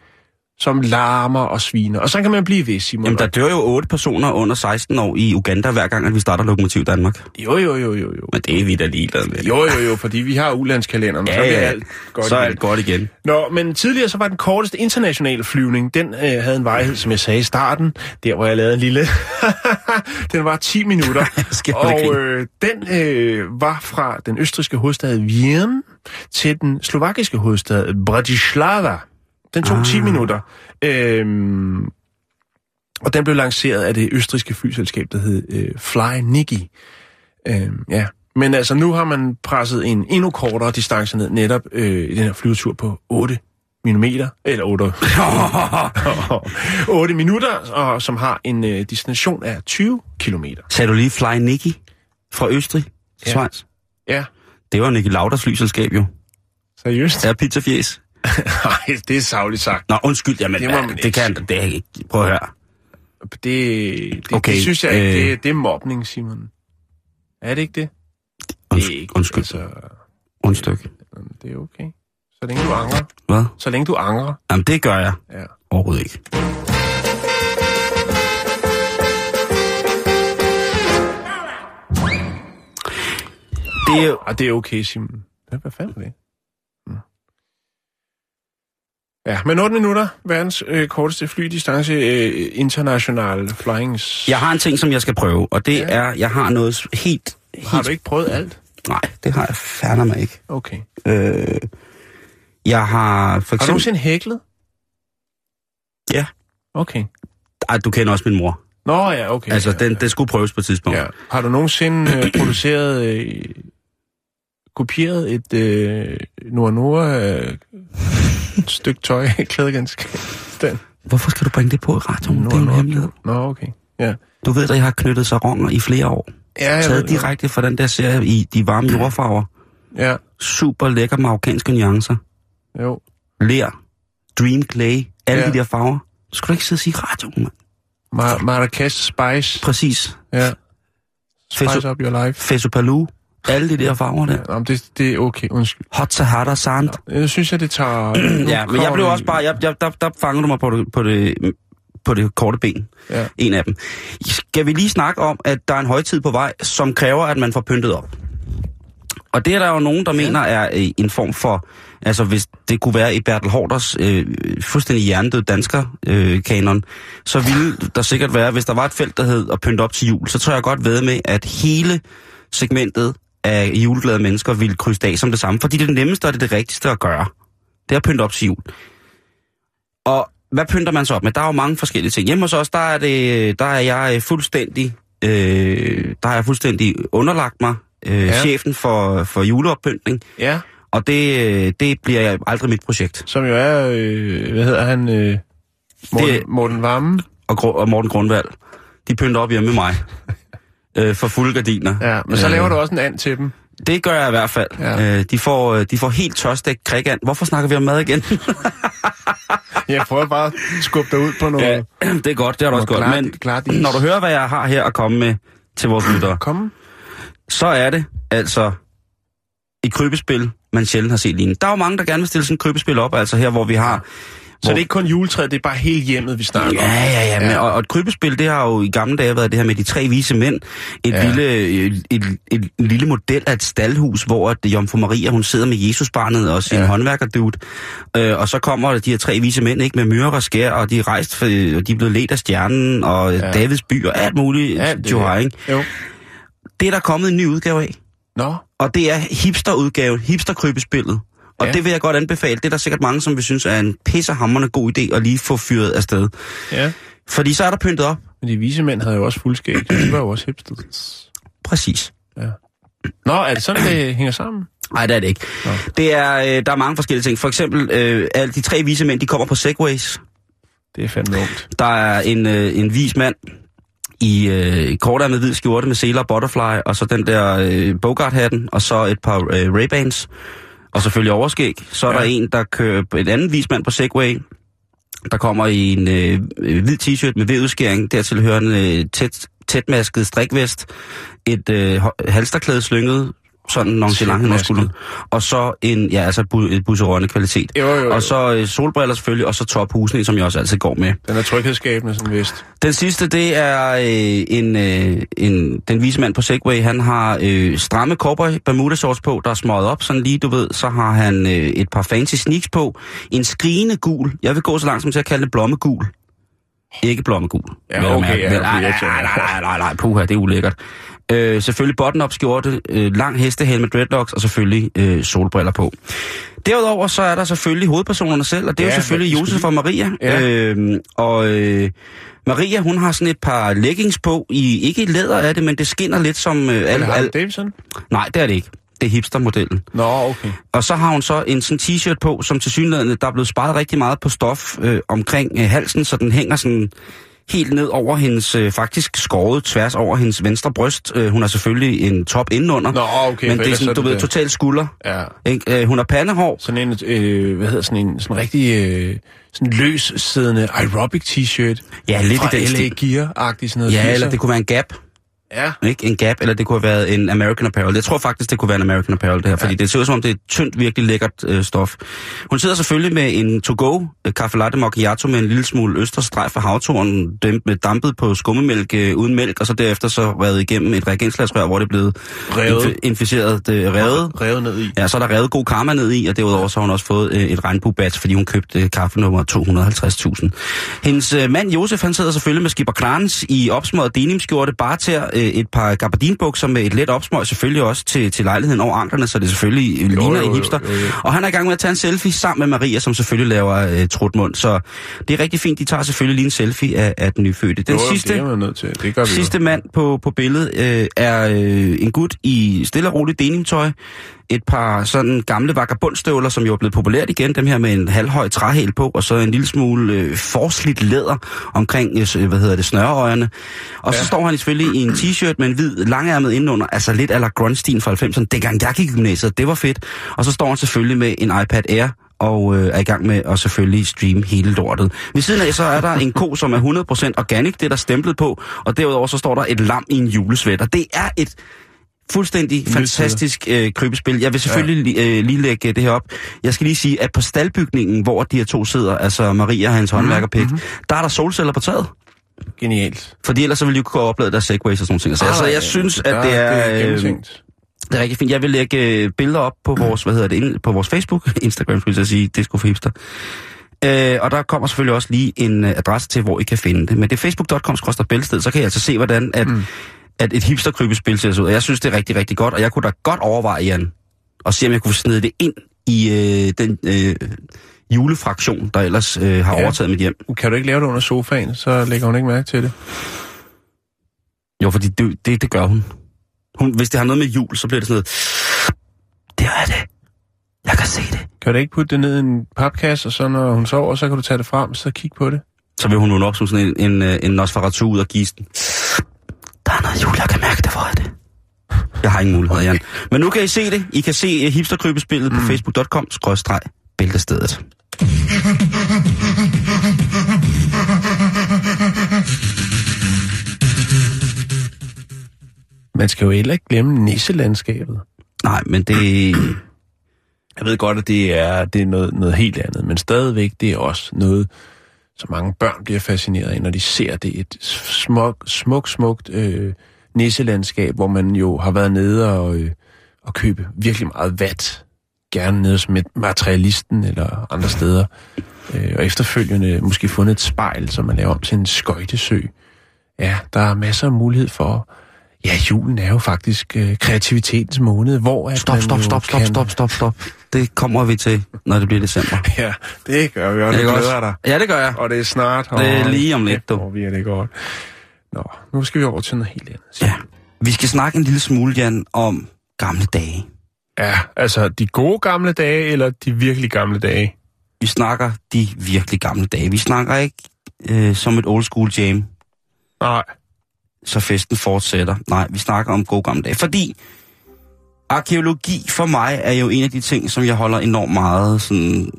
Som larmer og sviner. Og så kan man blive ved, Simon. Jamen, der dør jo otte personer under 16 år i Uganda, hver gang, at vi starter Lokomotiv Danmark. Jo, jo, jo, jo, jo. Men det er vi da ligeglade med. Jo, jo, jo, fordi vi har ulandskalenderen, så Ja, bliver ja. alt godt så er igen. alt godt igen. Nå, men tidligere så var den korteste internationale flyvning, den øh, havde en vejhed, som jeg sagde i starten, der hvor jeg lavede en lille, den var 10 minutter. Og øh, den øh, var fra den østriske hovedstad Wien til den slovakiske hovedstad Bratislava. Den tog ah. 10 minutter. Øhm, og den blev lanceret af det østriske flyselskab, der hed øh, Fly Niki. Øhm, ja. Men altså, nu har man presset en endnu kortere distance ned, netop øh, i den her flyvetur på 8 mm, eller 8, 8 minutter, og som har en øh, destination af 20 km. Sagde du lige Fly Nicky fra Østrig til Ja. Schweiz? Ja, Det var Nicky Lauders flyselskab jo. seriøst? Er pizzafjes. Nej, det er savligt sagt. Nå, undskyld, jamen, Det det, må det, man det ikke kan det er ikke. Prøv at høre. Det, det, okay, det synes jeg ikke, øh. det, det er mobning, Simon. Er det ikke det? det Undskyld, er ikke, undskyld, Altså, undskyld. det er okay. Så længe du angrer. Hvad? Så længe du angrer. Jamen, det gør jeg Ja. overhovedet ikke. Det er. Og det er okay, Simon. Hvad fanden er det? Mm. Ja, men 8 minutter, verdens øh, korteste flydistance, øh, international flyings. Jeg har en ting, som jeg skal prøve, og det Ja. ja. er, jeg har noget helt... helt Har du ikke prøvet alt? Nej, det har jeg færdig mig ikke. Okay. Øh, jeg har for Har du eksempel... nogensinde hæklet? Ja. Okay. Ej, du kender også min mor. Nå ja, okay. Altså, ja, den, det skulle prøves på et tidspunkt. ja. Har du nogensinde øh, produceret, øh, kopieret et øh, Nora Nora øh, stykke tøj, klædegenstand? Hvorfor skal du bringe det på i radioen? Det er jo en Nora hemmelighed. Nå, okay. Ja. Du ved, at jeg har knyttet saronger i flere år. Ja, jeg ved Taget det. direkte fra den der serie i de varme jordfarver. Ja, Super lækker marokkanske nuancer. jo. Ler. Dream clay. Alle Ja. de der farver. Du skal du ikke sidde og sige i radioen, mand. Mar- Marrakesh Spice. Præcis. Ja. Spice Feso- up your life. Fesopalu. Alle de der farver der. Men det, det er okay, undskyld. Hot Sahara Sand. Jeg synes, at det tager... Ja, men jeg blev også bare... Jeg, jeg, der, der fangede du mig på det, på det, på det korte ben. Ja. En af dem. Skal vi lige snakke om, at der er en højtid på vej, som kræver, at man får pyntet op. Og det er der jo nogen, der ja. mener er øh, en form for... Altså, hvis det kunne være i Bertel Hårders øh, fuldstændig hjernedød dansker øh, kanon, så ville der sikkert være, hvis der var et felt, der hed at pynte op til jul, så tror jeg godt ved med, at hele segmentet af juleglade mennesker ville krydse af som det samme. Fordi det er det nemmeste og det er det rigtigste at gøre. Det er at pynte op til jul. Og hvad pynter man så op med? Der er jo mange forskellige ting. Hjemme hos os, der er, det, der er jeg øh, fuldstændig, øh, der har jeg fuldstændig underlagt mig øh, Ja. chefen for, for juleoppyntning. Ja, Og det, øh, det bliver aldrig mit projekt. som jo er... Øh, hvad hedder han? Øh, Morten, Det- Morten Vammen. Og, og Morten Grundvald, de pynter op hjemme med mig. Øh, for fulde gardiner. Ja, men så Øh, laver du også en and til dem. Det gør jeg i hvert fald. Ja. Øh, de, får, øh, de får helt tørstægt krikand. Hvorfor snakker vi om mad igen? Jeg prøver bare at skubbe dig ud på noget. ja, det er godt, det er også godt. Men klare dis. når du hører, hvad jeg har her at komme med til vores lyttere, Kom. så er det altså et krybespil, man sjældent har set lignende. Der er jo mange, der gerne vil stille sådan et krybespil op, altså her, hvor vi har... Så det er ikke kun juletræet, det er bare hele hjemmet, vi snakker om. Ja, ja, ja. Men, Ja. og, og et krybespil, det har jo i gamle dage været det her med de tre vise mænd. Et, Ja. ja. lille, et, et, et, lille model af et staldhus, hvor at Jomfru Maria, hun sidder med Jesusbarnet og sin Ja. ja. håndværkerdude. Øh, og så kommer de her tre vise mænd, ikke, med myrer og skær, og de er rejst, for, og de er blevet ledt af stjernen, og Ja. ja. Davids by, og alt muligt. Alt det det, ikke? Jo. det er der kommet en ny udgave af. Nå, Og det er hipsterudgaven, hipsterkrybespillet. Og Ja. ja. det vil jeg godt anbefale. Det er der sikkert mange, som vil synes er en pissehammerende god idé at lige få fyret afsted. ja. Fordi så er der pyntet op. Men de vise mænd havde jo også fuldskæg. De var jo også hipsters. Præcis. Nå, er det sådan, det hænger sammen? Nej, det er det ikke. Nå. Det er, øh, der er mange forskellige ting. For eksempel, øh, alle de tre vise mænd, de kommer på segways. Det er fandme ungt. Der er en, øh, en vis mand i øh, kortærmet hvid skjorte med seler og butterfly, og så den der øh, Bogart-hatten, og så et par øh, Ray-Bans. Og selvfølgelig overskæg. Så er Ja. der en, der kører et andet vismand på Segway, der kommer i en øh, hvid t-shirt med hvid udskæring, dertil hører en øh, tæt, tætmasket strikvest, et øh, halsterklæde slynget, sådan nonchalant hen skulderen, og så en, ja, altså bu, et busserønne kvalitet. Jo, jo, jo. Og så øh, solbriller selvfølgelig, og så tophusning, som jeg også altid går med. Den er tryghedsskabende, sådan vist. Den sidste, det er øh, en, øh, en, den vise mand på Segway. Han har øh, stramme cowboy bermuda shorts på, der er smøget op, sådan lige, du ved. Så har han øh, et par fancy sneaks på. En skrigende gul. Jeg vil gå så langt som til at kalde det blommegul. Ikke blommegul. Ja, okay, mærke. ja, okay, nej, nej, nej, nej, nej, puha, det er ulækkert. Øh, selvfølgelig button-up skjorte, øh, lang hestehale med dreadlocks og selvfølgelig øh, solbriller på. Derudover så er der selvfølgelig hovedpersonerne selv, og det er Ja, jo selvfølgelig Josef og Maria. Ja. Øhm, og øh, Maria, hun har sådan et par leggings på, i ikke i læder af det, men det skinner lidt som... Øh, al, al, Davidson? nej, det er det ikke. Det er hipstermodellen. Nå, okay. Og så har hun så en sådan t-shirt på, som til synligheden, der er blevet sparet rigtig meget på stof øh, omkring øh, halsen, så den hænger sådan helt ned over hendes, øh, faktisk skåret tværs over hendes venstre bryst. Øh, hun har selvfølgelig en top indenunder, Nå, okay. men det er sådan, du ved, det- totalt skulder. Ja. Ikke? Øh, hun har pandehår, Sådan en, øh, hvad hedder sådan en, sådan rigtig øh, sådan løs siddende aerobic t-shirt. Ja, lidt fra i den LA. Gear-agtig sådan noget. ja, 80'er. eller det kunne være en Gap. Ja. Ikke? En Gap, eller det kunne have været en American Apparel. Jeg tror faktisk, det kunne være en American Apparel, det her, fordi det ser ud som om, det er tyndt, virkelig lækkert øh, stof. Hun sidder selvfølgelig med en to-go øh, kaffe latte macchiato med en lille smule østerstreg fra havtoren, med dampet på skummemælk øh, uden mælk, og så derefter så været igennem et reagensglasrør, hvor det er blevet Revet. infi- inficeret, øh, revet. Revet ned i. Ja, så er der revet god karma ned i, og derudover så har hun også fået øh, et regnbuebadge, fordi hun købte øh, kaffe nummer 250.000. Hendes øh, mand Josef, han sidder selvfølgelig med skipper Krans i opsmøget denimskjorte, bare til øh, et par gabardinbukser med et let opsmøg, selvfølgelig også til, til lejligheden over anklerne, så det selvfølgelig jo, ligner jo, en hipster. jo, jo. Og han er i gang med at tage en selfie sammen med Maria, som selvfølgelig laver øh, trutmund. Så det er rigtig fint, de tager selvfølgelig lige en selfie af, af den nyfødte. Den Jo, jo, sidste... Det er man nødt til. Det gør vi Sidste jo. mand på, på billedet øh, er øh, en gut i stille og roligt denimtøj. Et par sådan gamle vagabundstøvler, som jo er blevet populært igen. Dem her med en halvhøj træhæl på, og så en lille smule øh, forslidt læder omkring, øh, hvad hedder det, snøreøjerne. Og ja. så står han selvfølgelig i en t-shirt med en hvid langærmet indenunder, altså lidt ala grunge fra 90'erne. Dengang jeg gik i gymnasiet, det var fedt. Og så står han selvfølgelig med en iPad Air, og øh, er i gang med at selvfølgelig streame hele lortet. Ved siden af så er der en ko, som er 100% organic, det er der stemplet på, og derudover så står der et lam i en julesvætter. Det er et fuldstændig fantastisk øh, krybespil. Jeg vil selvfølgelig ja. øh, lige lægge det her op. Jeg skal lige sige, at på staldbygningen, hvor de her to sidder, altså Maria og hans Mhm, håndværkerpik, mm-hmm. der er der solceller på taget. Genialt. Fordi ellers så ville de jo kunne oplade deres segways og sådan nogle ting. Så altså, jeg synes, at det er... Det er øh, gennemtænkt. det er rigtig fint. Jeg vil lægge øh, billeder op på vores, hvad hedder det, på vores Facebook, Instagram, skulle jeg sige, Disco for Hipster. Øh, og der kommer selvfølgelig også lige en øh, adresse til, hvor I kan finde det. Men det er facebook.com bælsted, så kan I altså se, hvordan at, mm. At et hipsterkrybespil ser ud. Og jeg synes, det er rigtig, rigtig godt, og jeg kunne da godt overveje, Jan, og se, om jeg kunne snide det ind i øh, den øh, julefraktion, der ellers øh, har Ja. ja. overtaget mit hjem. Kan du ikke lave det under sofaen, så lægger hun ikke mærke til det. Jo, fordi det, det, det gør hun. hun. Hvis det har noget med jul, så bliver det sådan noget... Det er det. Jeg kan se det. Kan du ikke putte det ned i en papkasse, og så når hun sover, så kan du tage det frem, så kig på det? Så vil hun vågne op som sådan en, en, øh, en Nosferatu ud af gisten. Der er noget jul, jeg kan mærke det, hvor er det? Jeg har ingen mulighed, Jan. Men nu kan I se det. I kan se uh, hipsterkrybespillet mm. på facebook.com, bæltestedet. Man skal jo heller ikke glemme nisselandskabet. Nej, men det... Jeg ved godt, at det er, det er noget, noget helt andet, men stadigvæk, det er også noget, så mange børn bliver fascineret af, når de ser det. Et smuk, smuk, smukt øh, nisselandskab, hvor man jo har været nede og, øh, og købe virkelig meget vat. Gerne nede hos materialisten eller andre steder. Øh, og efterfølgende måske fundet et spejl, som man laver om til en skøjtesø. Ja, der er masser af mulighed for... Ja, julen er jo faktisk øh, kreativitetens måned, hvor... At Stop, stop, stop, stop, kan- stop, stop, stop. Det kommer vi til, når det bliver december. Ja, det gør vi, og du det glæder dig. Ja, det gør jeg. Og det er snart. Det er lige om lidt, du. Hvor vi er det godt. Nå, nu skal vi over til noget helt andet. Ja. Vi skal snakke en lille smule, Jan, om gamle dage. ja, altså de gode gamle dage, eller de virkelig gamle dage? Vi snakker de virkelig gamle dage. Vi snakker ikke øh, som et old school jam, Nej. Så festen fortsætter. Nej, vi snakker om gode gamle dage. Fordi arkeologi for mig er jo en af de ting, som jeg holder enormt meget sådan,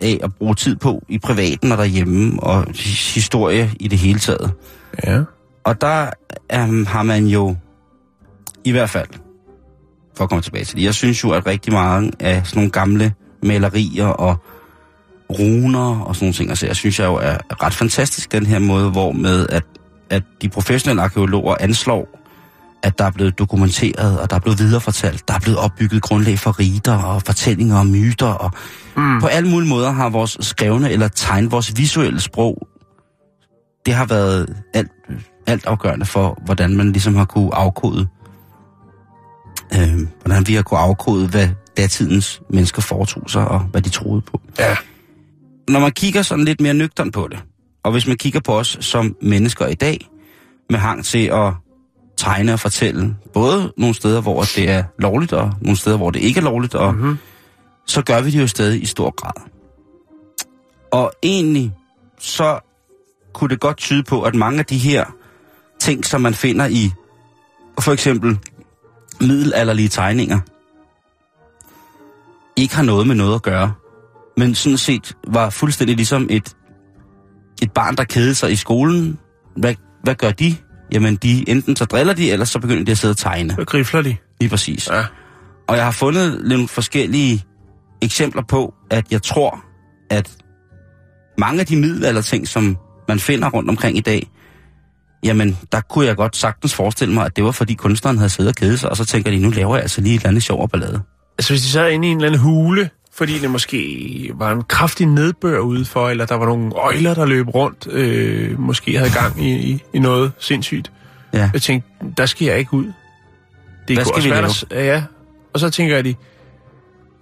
af at bruge tid på i privaten og derhjemme, og his- historie i det hele taget. Ja. Og der um, har man jo, i hvert fald, for at komme tilbage til det, jeg synes jo, at rigtig mange af sådan nogle gamle malerier og runer og sådan nogle ting, altså jeg synes jeg jo er ret fantastisk, den her måde, hvor med at, at de professionelle arkeologer anslår, at der er blevet dokumenteret, og der er blevet viderefortalt, der er blevet opbygget grundlag for riter og fortællinger og myter, og mm. på alle mulige måder har vores skrevne eller tegn, vores visuelle sprog, det har været alt, alt afgørende for, hvordan man ligesom har kunne afkode, øh, hvordan vi har kunne afkode, hvad datidens mennesker foretog sig, og hvad de troede på. Ja. Når man kigger sådan lidt mere nøgtern på det, og hvis man kigger på os som mennesker i dag, med hang til at tegne og fortælle, både nogle steder, hvor det er lovligt, og nogle steder, hvor det ikke er lovligt, og mm-hmm. så gør vi det jo stadig i stor grad. Og egentlig, så kunne det godt tyde på, at mange af de her ting, som man finder i for eksempel middelalderlige tegninger, ikke har noget med noget at gøre, men sådan set var fuldstændig ligesom et, et barn, der kedede sig i skolen. Hvad, hvad gør de? Jamen, de enten så driller de, eller så begynder de at sidde og tegne. Så grifler de. Lige præcis. Ja. Og jeg har fundet nogle forskellige eksempler på, at jeg tror, at mange af de middelalderting, som man finder rundt omkring i dag, jamen, der kunne jeg godt sagtens forestille mig, at det var fordi kunstneren havde siddet og kedet sig, og så tænker de, nu laver jeg altså lige et eller andet sjov og ballade. Altså hvis de sad inde i en eller anden hule, fordi det måske var en kraftig nedbør udenfor, eller der var nogle øjler, der løb rundt, øh, måske havde gang i, i, i noget sindssygt. Ja. Jeg tænkte, der skal jeg ikke ud. Det Hvad skal også vi lave? s- Ja, og så tænker jeg, de,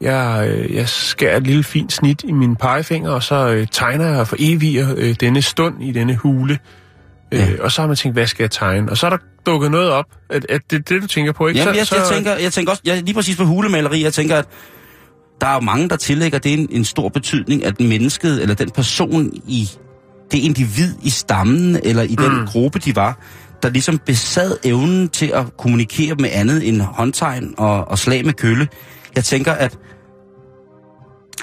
jeg, øh, jeg skærer et lille fint snit i mine pegefinger, og så øh, tegner jeg for eviger øh, denne stund i denne hule. Øh, Ja. Og så har man tænkt, hvad skal jeg tegne? Og så er der dukket noget op, at, at det er det, du tænker på, ikke? Jamen, jeg, så, jeg, tænker, jeg tænker også, jeg, lige præcis på hulemaleri, jeg tænker, at der er jo mange, der tillægger det en, en stor betydning, at mennesket, eller den person i det individ i stammen, eller i den gruppe, de var, der ligesom besad evnen til at kommunikere med andet end håndtegn og, og slag med kølle. Jeg tænker, at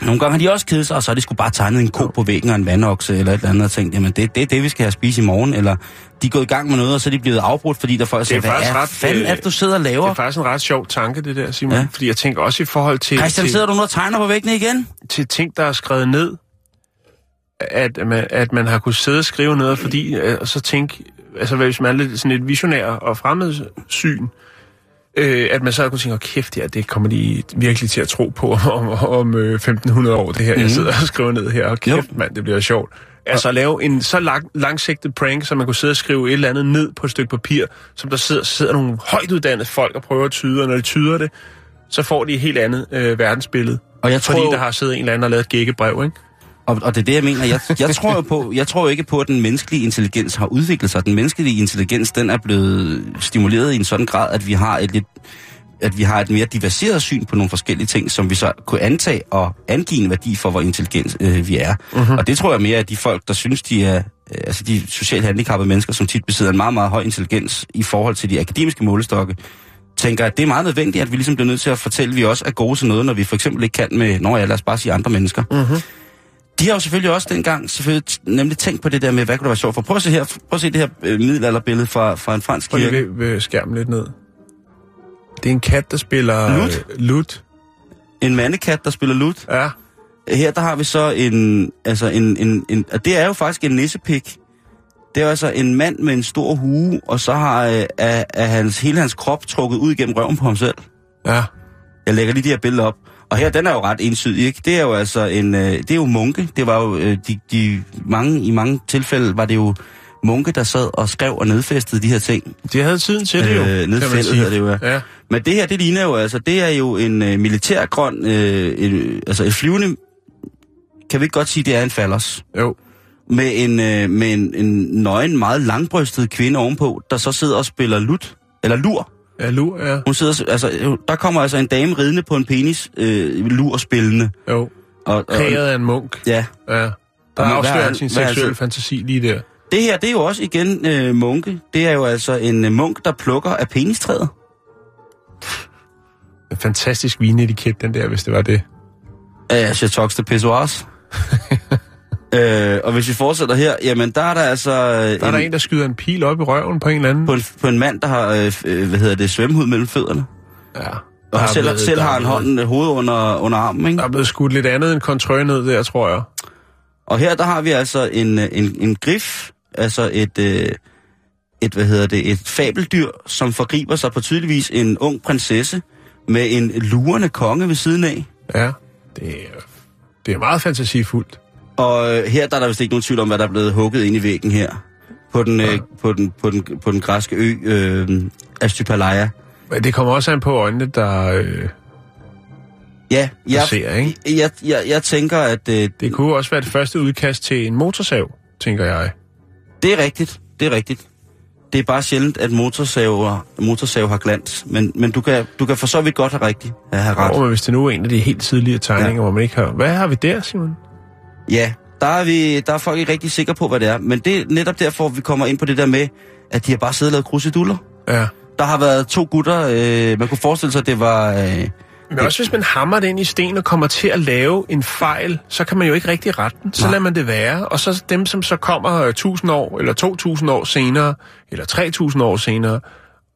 nogle gange har de også kedet sig, og så har de skulle bare tegnet en ko på væggen og en vandokse eller et eller andet, og tænkt, jamen det, det er det, vi skal have spist i morgen, eller de er gået i gang med noget, og så er de blevet afbrudt, fordi der folk siger, hvad er, ret, fanden øh, er det, du sidder og laver? Det er faktisk en ret sjov tanke, det der, Simon. Ja. Ja. Fordi jeg tænker også i forhold til, Christian, til, sidder du nu og tegner på væggene igen? til ting, der er skrevet ned, at man, at man har kunnet sidde og skrive noget, fordi øh, og så tænke, altså hvis man er lidt sådan et visionær og fremmedsyn, øh, at man så kunne tænke, oh, kæft, ja, det kommer de virkelig til at tro på om, om øh, 1500 år, det her, mm. jeg sidder og skriver ned her, og kæft, mand, det bliver sjovt. Altså at lave en så lang, langsigtet prank, så man kunne sidde og skrive et eller andet ned på et stykke papir, som der sidder, sidder nogle højt uddannede folk og prøver at tyde, og når de tyder det, så får de et helt andet øh, verdensbillede. Og jeg tror Fordi der har siddet en eller anden og lavet et gækkebrev, ikke? Og, og det er det, jeg mener. Jeg, jeg, tror jo på, jeg tror ikke på, at den menneskelige intelligens har udviklet sig. Den menneskelige intelligens, den er blevet stimuleret i en sådan grad, at vi har et lidt at vi har et mere diversieret syn på nogle forskellige ting, som vi så kunne antage og angive en værdi for, hvor intelligent øh, vi er. Uh-huh. Og det tror jeg mere, at de folk, der synes, de er, øh, altså de socialt handicappede mennesker, som tit besidder en meget, meget høj intelligens i forhold til de akademiske målestokke, tænker, at det er meget nødvendigt, at vi ligesom bliver nødt til at fortælle, at vi også er gode til noget, når vi for eksempel ikke kan med, når jeg lad os bare sige andre mennesker. Uh-huh. De har jo selvfølgelig også dengang selvfølgelig nemlig tænkt på det der med, hvad kunne det være sjovt for. Prøv at se her, prøv at se det her øh, middelalderbillede fra, fra en fransk Prøv lige kirke. ved, ved skærmen lidt ned. Det er en kat, der spiller... Lut? Øh, lut. En mandekat, der spiller lut. Ja. Her der har vi så en, altså en, en, en og det er jo faktisk en nissepik. Det er altså en mand med en stor hue, og så har øh, er, er hans, hele hans krop trukket ud igennem røven på ham selv. Ja. Jeg lægger lige de her billeder op. Og her, den er jo ret ensydig, ikke? Det er jo altså en, øh, det er jo munke. Det var jo, øh, de, de, mange, i mange tilfælde var det jo munke, der sad og skrev og nedfæstede de her ting. De havde tiden til det jo, Øh, kan man nedfældet sige. hedder det jo, ja. Ja. Men det her, det ligner jo altså, det er jo en øh, militærgrøn, øh, et, altså et flyvende, kan vi ikke godt sige, det er en fallers. Jo. Med en, øh, med en, en nøgen, meget langbrystet kvinde ovenpå, der så sidder og spiller lut, eller lur. Ja, lur, ja. Hun sidder, altså, øh, der kommer altså en dame ridende på en penis, øh, lur spillende. Jo. Og, og, Præget af en munk. ja, Ja. Der er- han sin seksuelle altså- fantasi lige der. det her, det er jo også igen øh, munke. Det er jo altså en øh, munk, der plukker af penistræet. fantastisk vinetiket, den der, hvis det var det. af Chatox de Pissoirs. øh, og hvis vi fortsætter her, jamen der er der altså... Der er der en, der skyder en pil op i røven på en eller anden. på, en, på en mand, der har, øh, øh, hvad hedder det, svømmehud mellem fødderne. Ja. Og selv, blevet- selv har en hånd, øh, hoved under, under armen, ikke? Der er blevet skudt lidt andet end kontrø ned der, tror jeg. Og her der har vi altså en, øh, en, en grif, altså et, øh, et, hvad hedder det, et fabeldyr, som forgriber sig på tydeligvis en ung prinsesse med en lurende konge ved siden af. Ja, det er, det er meget fantasifuldt. Og øh, her der er der vist ikke nogen tvivl om, hvad der er blevet hugget ind i væggen her. På den, øh, på den, på den, på den græske ø, øh, Astypalaya. Men det kommer også an på øjnene, der... Øh, Ja, jeg, ser, ikke? jeg, jeg, jeg tænker, at øh, det kunne også være det første udkast til en motorsav, tænker jeg. det er rigtigt. Det er rigtigt. Det er bare sjældent, at motorsaver, motorsav har glans. Men, men du, kan, du kan for så vidt godt have rigtigt have ret. Og hvis det nu er en af de helt tidlige tegninger, ja. hvor man ikke har... Hvad har vi der, Simon? Ja, der er, vi, der er folk ikke rigtig sikre på, hvad det er. Men det er netop derfor, vi kommer ind på det der med, at de har bare siddet og lavet kruseduller. Ja. Der har været to gutter, øh, man kunne forestille sig, at det var... Øh, Men også hvis man hammer det ind i sten og kommer til at lave en fejl, så kan man jo ikke rigtig rette den. Så Nej. lader man det være. Og så dem, som så kommer øh, 1000 år, eller 2000 år senere, eller 3000 år senere,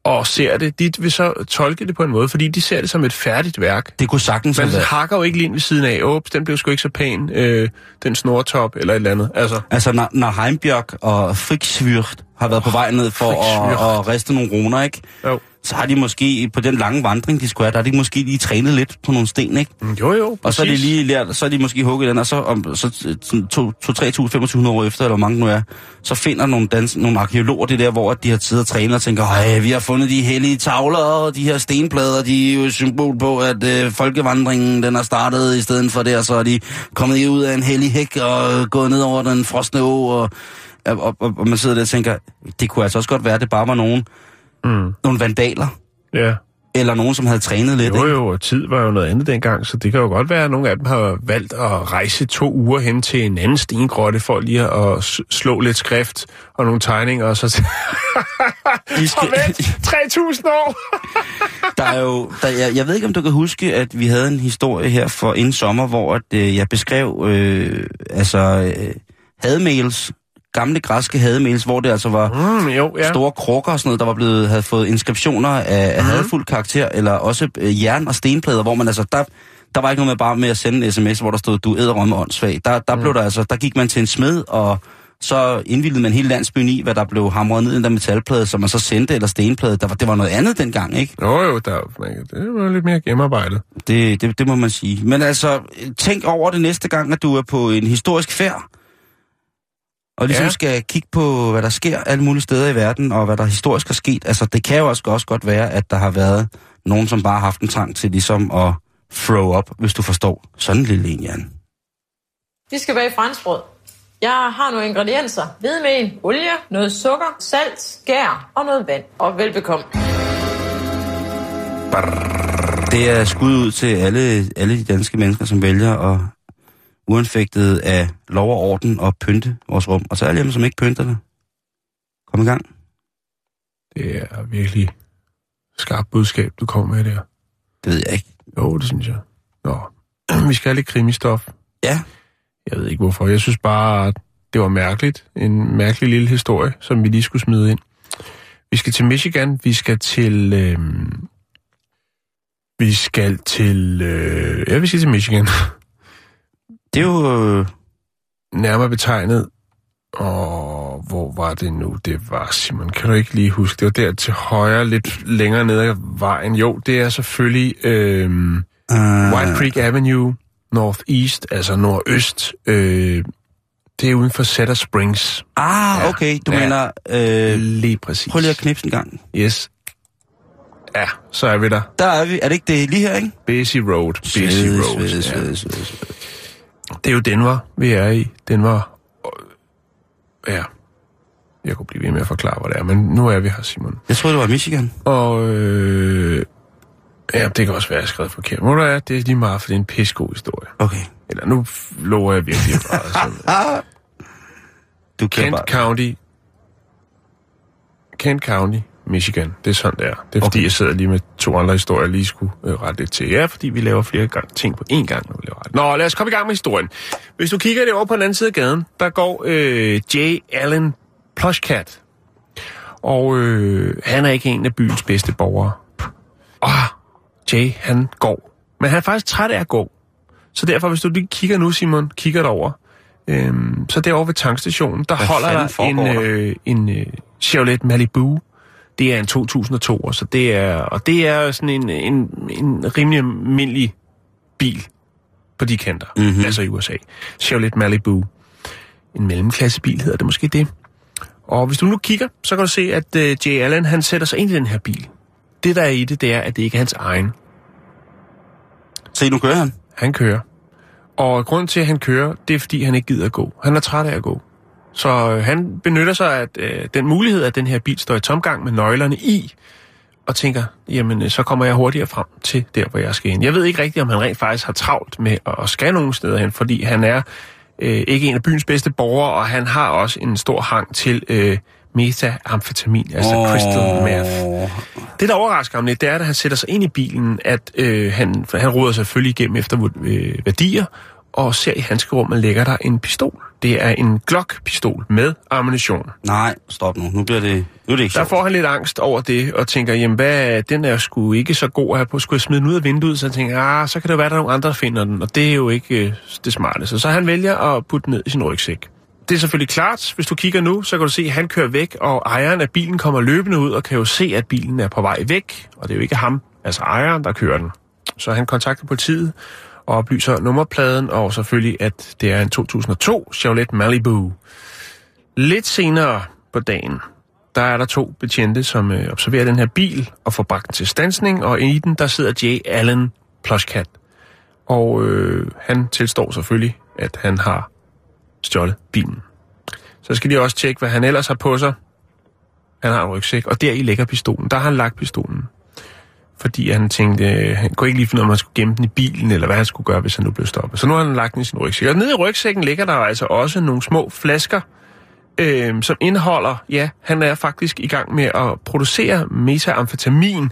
og ser det, de vil så tolke det på en måde, fordi de ser det som et færdigt værk. det kunne sagtens Man været... hakker jo ikke lige ind ved siden af, åps, den blev sgu ikke så pæn, øh, den snortop, eller et eller andet. Altså, Altså, når, når Heimbjørk og Friksvyrt har været på vej ned for at, at riste nogle runer, ikke? jo. Så har de måske på den lange vandring, de skulle have, der har de måske lige trænet lidt på nogle sten, ikke? Jo, jo, Og så er de præcis. lige lært, så er de måske hugget den, og så, om, så 2-3.000-2.500 år efter, eller hvor mange nu er, så finder nogle, dans, nogle arkeologer det der, hvor de har tid at træne og tænker, ej, vi har fundet de hellige tavler, og de her stenplader, de er jo et symbol på, at øh, folkevandringen, den er startet i stedet for og så er de kommet ud af en hellig hæk og gået ned over den frosne å, og, og, og, og man sidder der og tænker, det kunne altså også godt være, at det bare var nogen, Mm. nogle vandaler, Ja. eller nogen, som havde trænet lidt. Jo, jo, og tid var jo noget andet dengang, så det kan jo godt være, at nogle af dem har valgt at rejse to uger hen til en anden stengrotte for lige at slå lidt skrift og nogle tegninger, og så... De skal- Og vent, 3.000 år! Der er jo, der, jeg, jeg ved ikke, om du kan huske, at vi havde en historie her for inden sommer, hvor at, øh, jeg beskrev øh, altså øh, hademails, gamle græske hademails, hvor det altså var Mm, jo, ja. store krukker og sådan noget, der var blevet, havde fået inskriptioner af, af hadfuld karakter, eller også øh, jern- og stenplader, hvor man altså, der, der var ikke noget med bare med at sende en sms, hvor der stod, du æder med åndssvag. Der, der, blev der, altså, der gik man til en smed, og så indvildede man hele landsbyen i, hvad der blev hamret ned i den der metalplade, som man så sendte, eller stenplade. Der var, det var noget andet dengang, ikke? Jo, jo, der, det var lidt mere gennemarbejdet. Det, det, det må man sige. Men altså, tænk over det næste gang, at du er på en historisk færd, og ligesom Ja. skal kigge på, hvad der sker alle mulige steder i verden, og hvad der historisk har sket. Altså, det kan jo også, også godt være, at der har været nogen, som bare har haft en trang til ligesom at throw up, hvis du forstår. Sådan en lille en, Jan. Vi skal bage franskbrød. Jeg har nogle ingredienser. Hvidemel, olie, noget sukker, salt, skær og noget vand. Og velbekomme. Det er skud ud til alle, alle de danske mennesker, som vælger at uanfægtet af lov og orden og pynte vores rum. Og så alle dem, som ikke pynter det. Kom i gang. Det er virkelig skarpt budskab, du kommer med der. Det ved jeg ikke. Jo, det synes jeg. Nå, vi skal have lidt krimistof. Ja, Jeg ved ikke hvorfor. Jeg synes bare, at det var mærkeligt. En mærkelig lille historie, som vi lige skulle smide ind. Vi skal til Michigan. Vi skal til... Øh, vi skal til... Øh, ja, vi skal til Michigan. det er jo... Øh, Nærmere betegnet. Og hvor var det nu? Det var, Simon, kan du ikke lige huske? Det var der til højre, lidt længere ned ad vejen. Jo, det er selvfølgelig øh, øh, White Creek Avenue, Northeast, altså nordøst. Øh, det er uden for Cedar Springs. Ah, Ja. okay. Du Ja. mener... Øh, Lige præcis. prøv lige at knipse en gang. Yes. Ja, så er vi der. Der er vi. Er det ikke det lige her, ikke? Busy Road. Busy Road. svede, ja. svede, svede, svede. Det er jo Denver, vi er i. Denver. Ja. Jeg kunne blive ved med at forklare, hvad det er, men nu er vi her, Simon. Jeg troede, det var Michigan. Og øh, ja, det kan også være, at jeg har skrevet forkert. Det er, det er lige meget, for det er en pissegod historie. Okay. Eller nu lover jeg virkelig meget. Sådan. Du Kent bare... County. Kent County, Michigan. Det er sådan, det er. Det er fordi, Okay. jeg sidder lige med to andre historier, lige skulle øh, rette lidt til. Ja, fordi vi laver flere gang, ting på én gang, når vi laver ret. Nå, lad os komme i gang med historien. Hvis du kigger det over på den anden side af gaden, der går øh, J. Allen Plushcat. Og øh, han er ikke en af byens bedste borgere. Og Jay, han går. Men han er faktisk træt af at gå. Så derfor, hvis du lige kigger nu, Simon, kigger derover, øhm, så derovre ved tankstationen, der Hvad holder der en, øh, en øh, Chevrolet Malibu. Det er en 2002, så det er, og det er sådan en, en, en rimelig almindelig bil på de kanter, Mhm. mm-hmm. altså i USA. Chevrolet Malibu. En mellemklassebil hedder det måske det. Og hvis du nu kigger, så kan du se, at øh, Jay Allen, han sætter sig ind i den her bil. Det, der er i det, det er, at det ikke er hans egen. Se, nu kører han. Han kører. Og grunden til, at han kører, det er, fordi han ikke gider at gå. Han er træt af at gå. Så øh, han benytter sig af øh, den mulighed, at den her bil står i tomgang med nøglerne i, og tænker, jamen, øh, så kommer jeg hurtigere frem til der, hvor jeg skal hen. Jeg ved ikke rigtigt, om han rent faktisk har travlt med at, at skal nogen steder hen, fordi han er øh, ikke en af byens bedste borgere, og han har også en stor hang til øh, metamfetamin, altså oh. crystal meth. Det, der overrasker ham lidt, det er, at han sætter sig ind i bilen, at øh, han, han råder selvfølgelig igennem efter øh, værdier, og ser i handskerummet ligger der en pistol. Det er en Glock-pistol med ammunition. Nej, stop nu. Nu bliver det, nu er det ikke Der sjovt. får han lidt angst over det, og tænker, jamen hvad, den er sgu ikke så god her på, skulle jeg smide den ud af vinduet, så han tænker, ah, så kan det jo være, at der er nogle andre, der finder den, og det er jo ikke øh, det smarte. Så han vælger at putte den ned i sin rygsæk. Det er selvfølgelig klart, hvis du kigger nu, så kan du se, at han kører væk, og ejeren af bilen kommer løbende ud, og kan jo se, at bilen er på vej væk, og det er jo ikke ham, altså ejeren, der kører den. Så han kontakter politiet og oplyser nummerpladen, og selvfølgelig, at det er en 2002 Chevrolet Malibu. Lidt senere på dagen, der er der to betjente, som øh, observerer den her bil og får bragt den til stansning, og i den, der sidder Jay Allen Plushcat. Og øh, han tilstår selvfølgelig, at han har stjålet bilen. Så skal de også tjekke, hvad han ellers har på sig. Han har en rygsæk, og der i ligger pistolen. Der har han lagt pistolen. Fordi han tænkte, han kunne ikke lige finde ud af, om han skulle gemme den i bilen, eller hvad han skulle gøre, hvis han nu blev stoppet. Så nu har han lagt den i sin rygsæk. Og nede i rygsækken ligger der altså også nogle små flasker, øh, som indeholder, ja, han er faktisk i gang med at producere metamfetamin,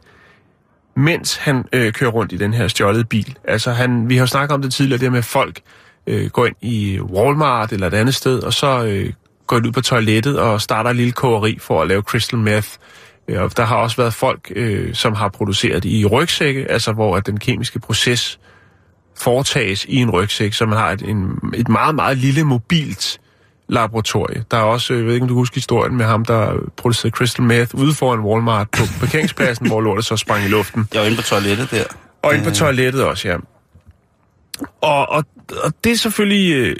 mens han øh, kører rundt i den her stjålede bil. Altså, han, vi har jo snakket om det tidligere, det med, at folk øh, går ind i Walmart eller et andet sted, og så øh, går de ud på toilettet og starter en lille kogeri for at lave crystal meth. Øh, Og der har også været folk, øh, som har produceret i rygsække, altså hvor at den kemiske proces foretages i en rygsæk, så man har et, en, et meget, meget lille mobilt laboratorie. Der er også, jeg ved ikke om du husker historien med ham, der producerede crystal meth ude foran Walmart på parkeringspladsen, hvor lortet så sprang i luften. Jeg var inde på toilettet der. Og ind på toilettet også, ja. Og, og, og det er selvfølgelig... øh,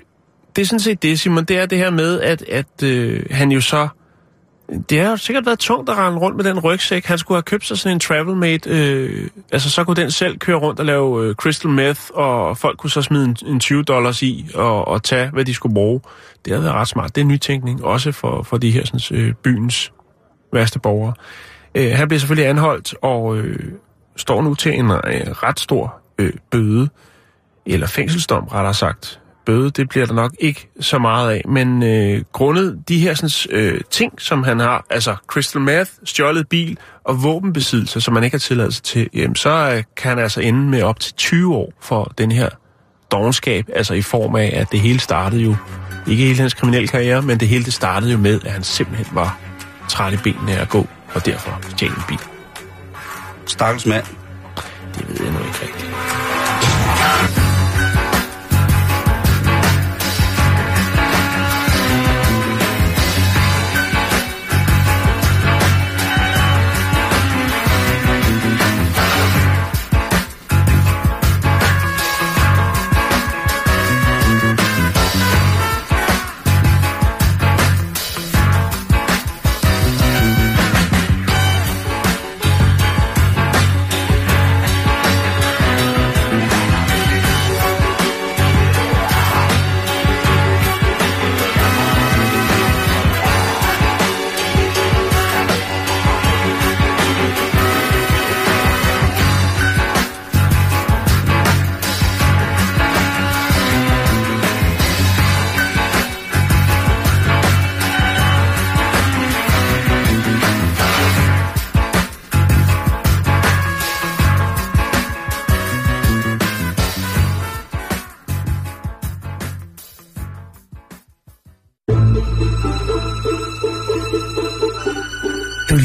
Det er sådan set det, Simon. Det er det her med, at, at øh, han jo så... Det har jo sikkert været tungt at rende rundt med den rygsæk. Han skulle have købt sig sådan en Travelmate. Øh, altså, så kunne den selv køre rundt og lave øh, crystal meth, og folk kunne så smide en, en 20 dollars i og, og tage, hvad de skulle bruge. Det har været ret smart. Det er nytænkning, også for, for de her sådan, øh, byens værste borgere. Øh, han bliver selvfølgelig anholdt og øh, står nu til en øh, ret stor øh, bøde, eller fængselsdom rettere sagt. Bøde, det bliver der nok ikke så meget af, men øh, grundet de her sådan, øh, ting, som han har, altså crystal meth, stjålet bil og våbenbesiddelse, som man ikke har tilladelse til, jamen, så øh, kan han altså ende med op til 20 år for den her dogenskab, altså i form af, at det hele startede jo, ikke hele hans kriminelle karriere, men det hele det startede jo med, at han simpelthen var træt i benene af at gå, og derfor stjal en bil. Stakkels mand. Det ved jeg nu ikke rigtigt.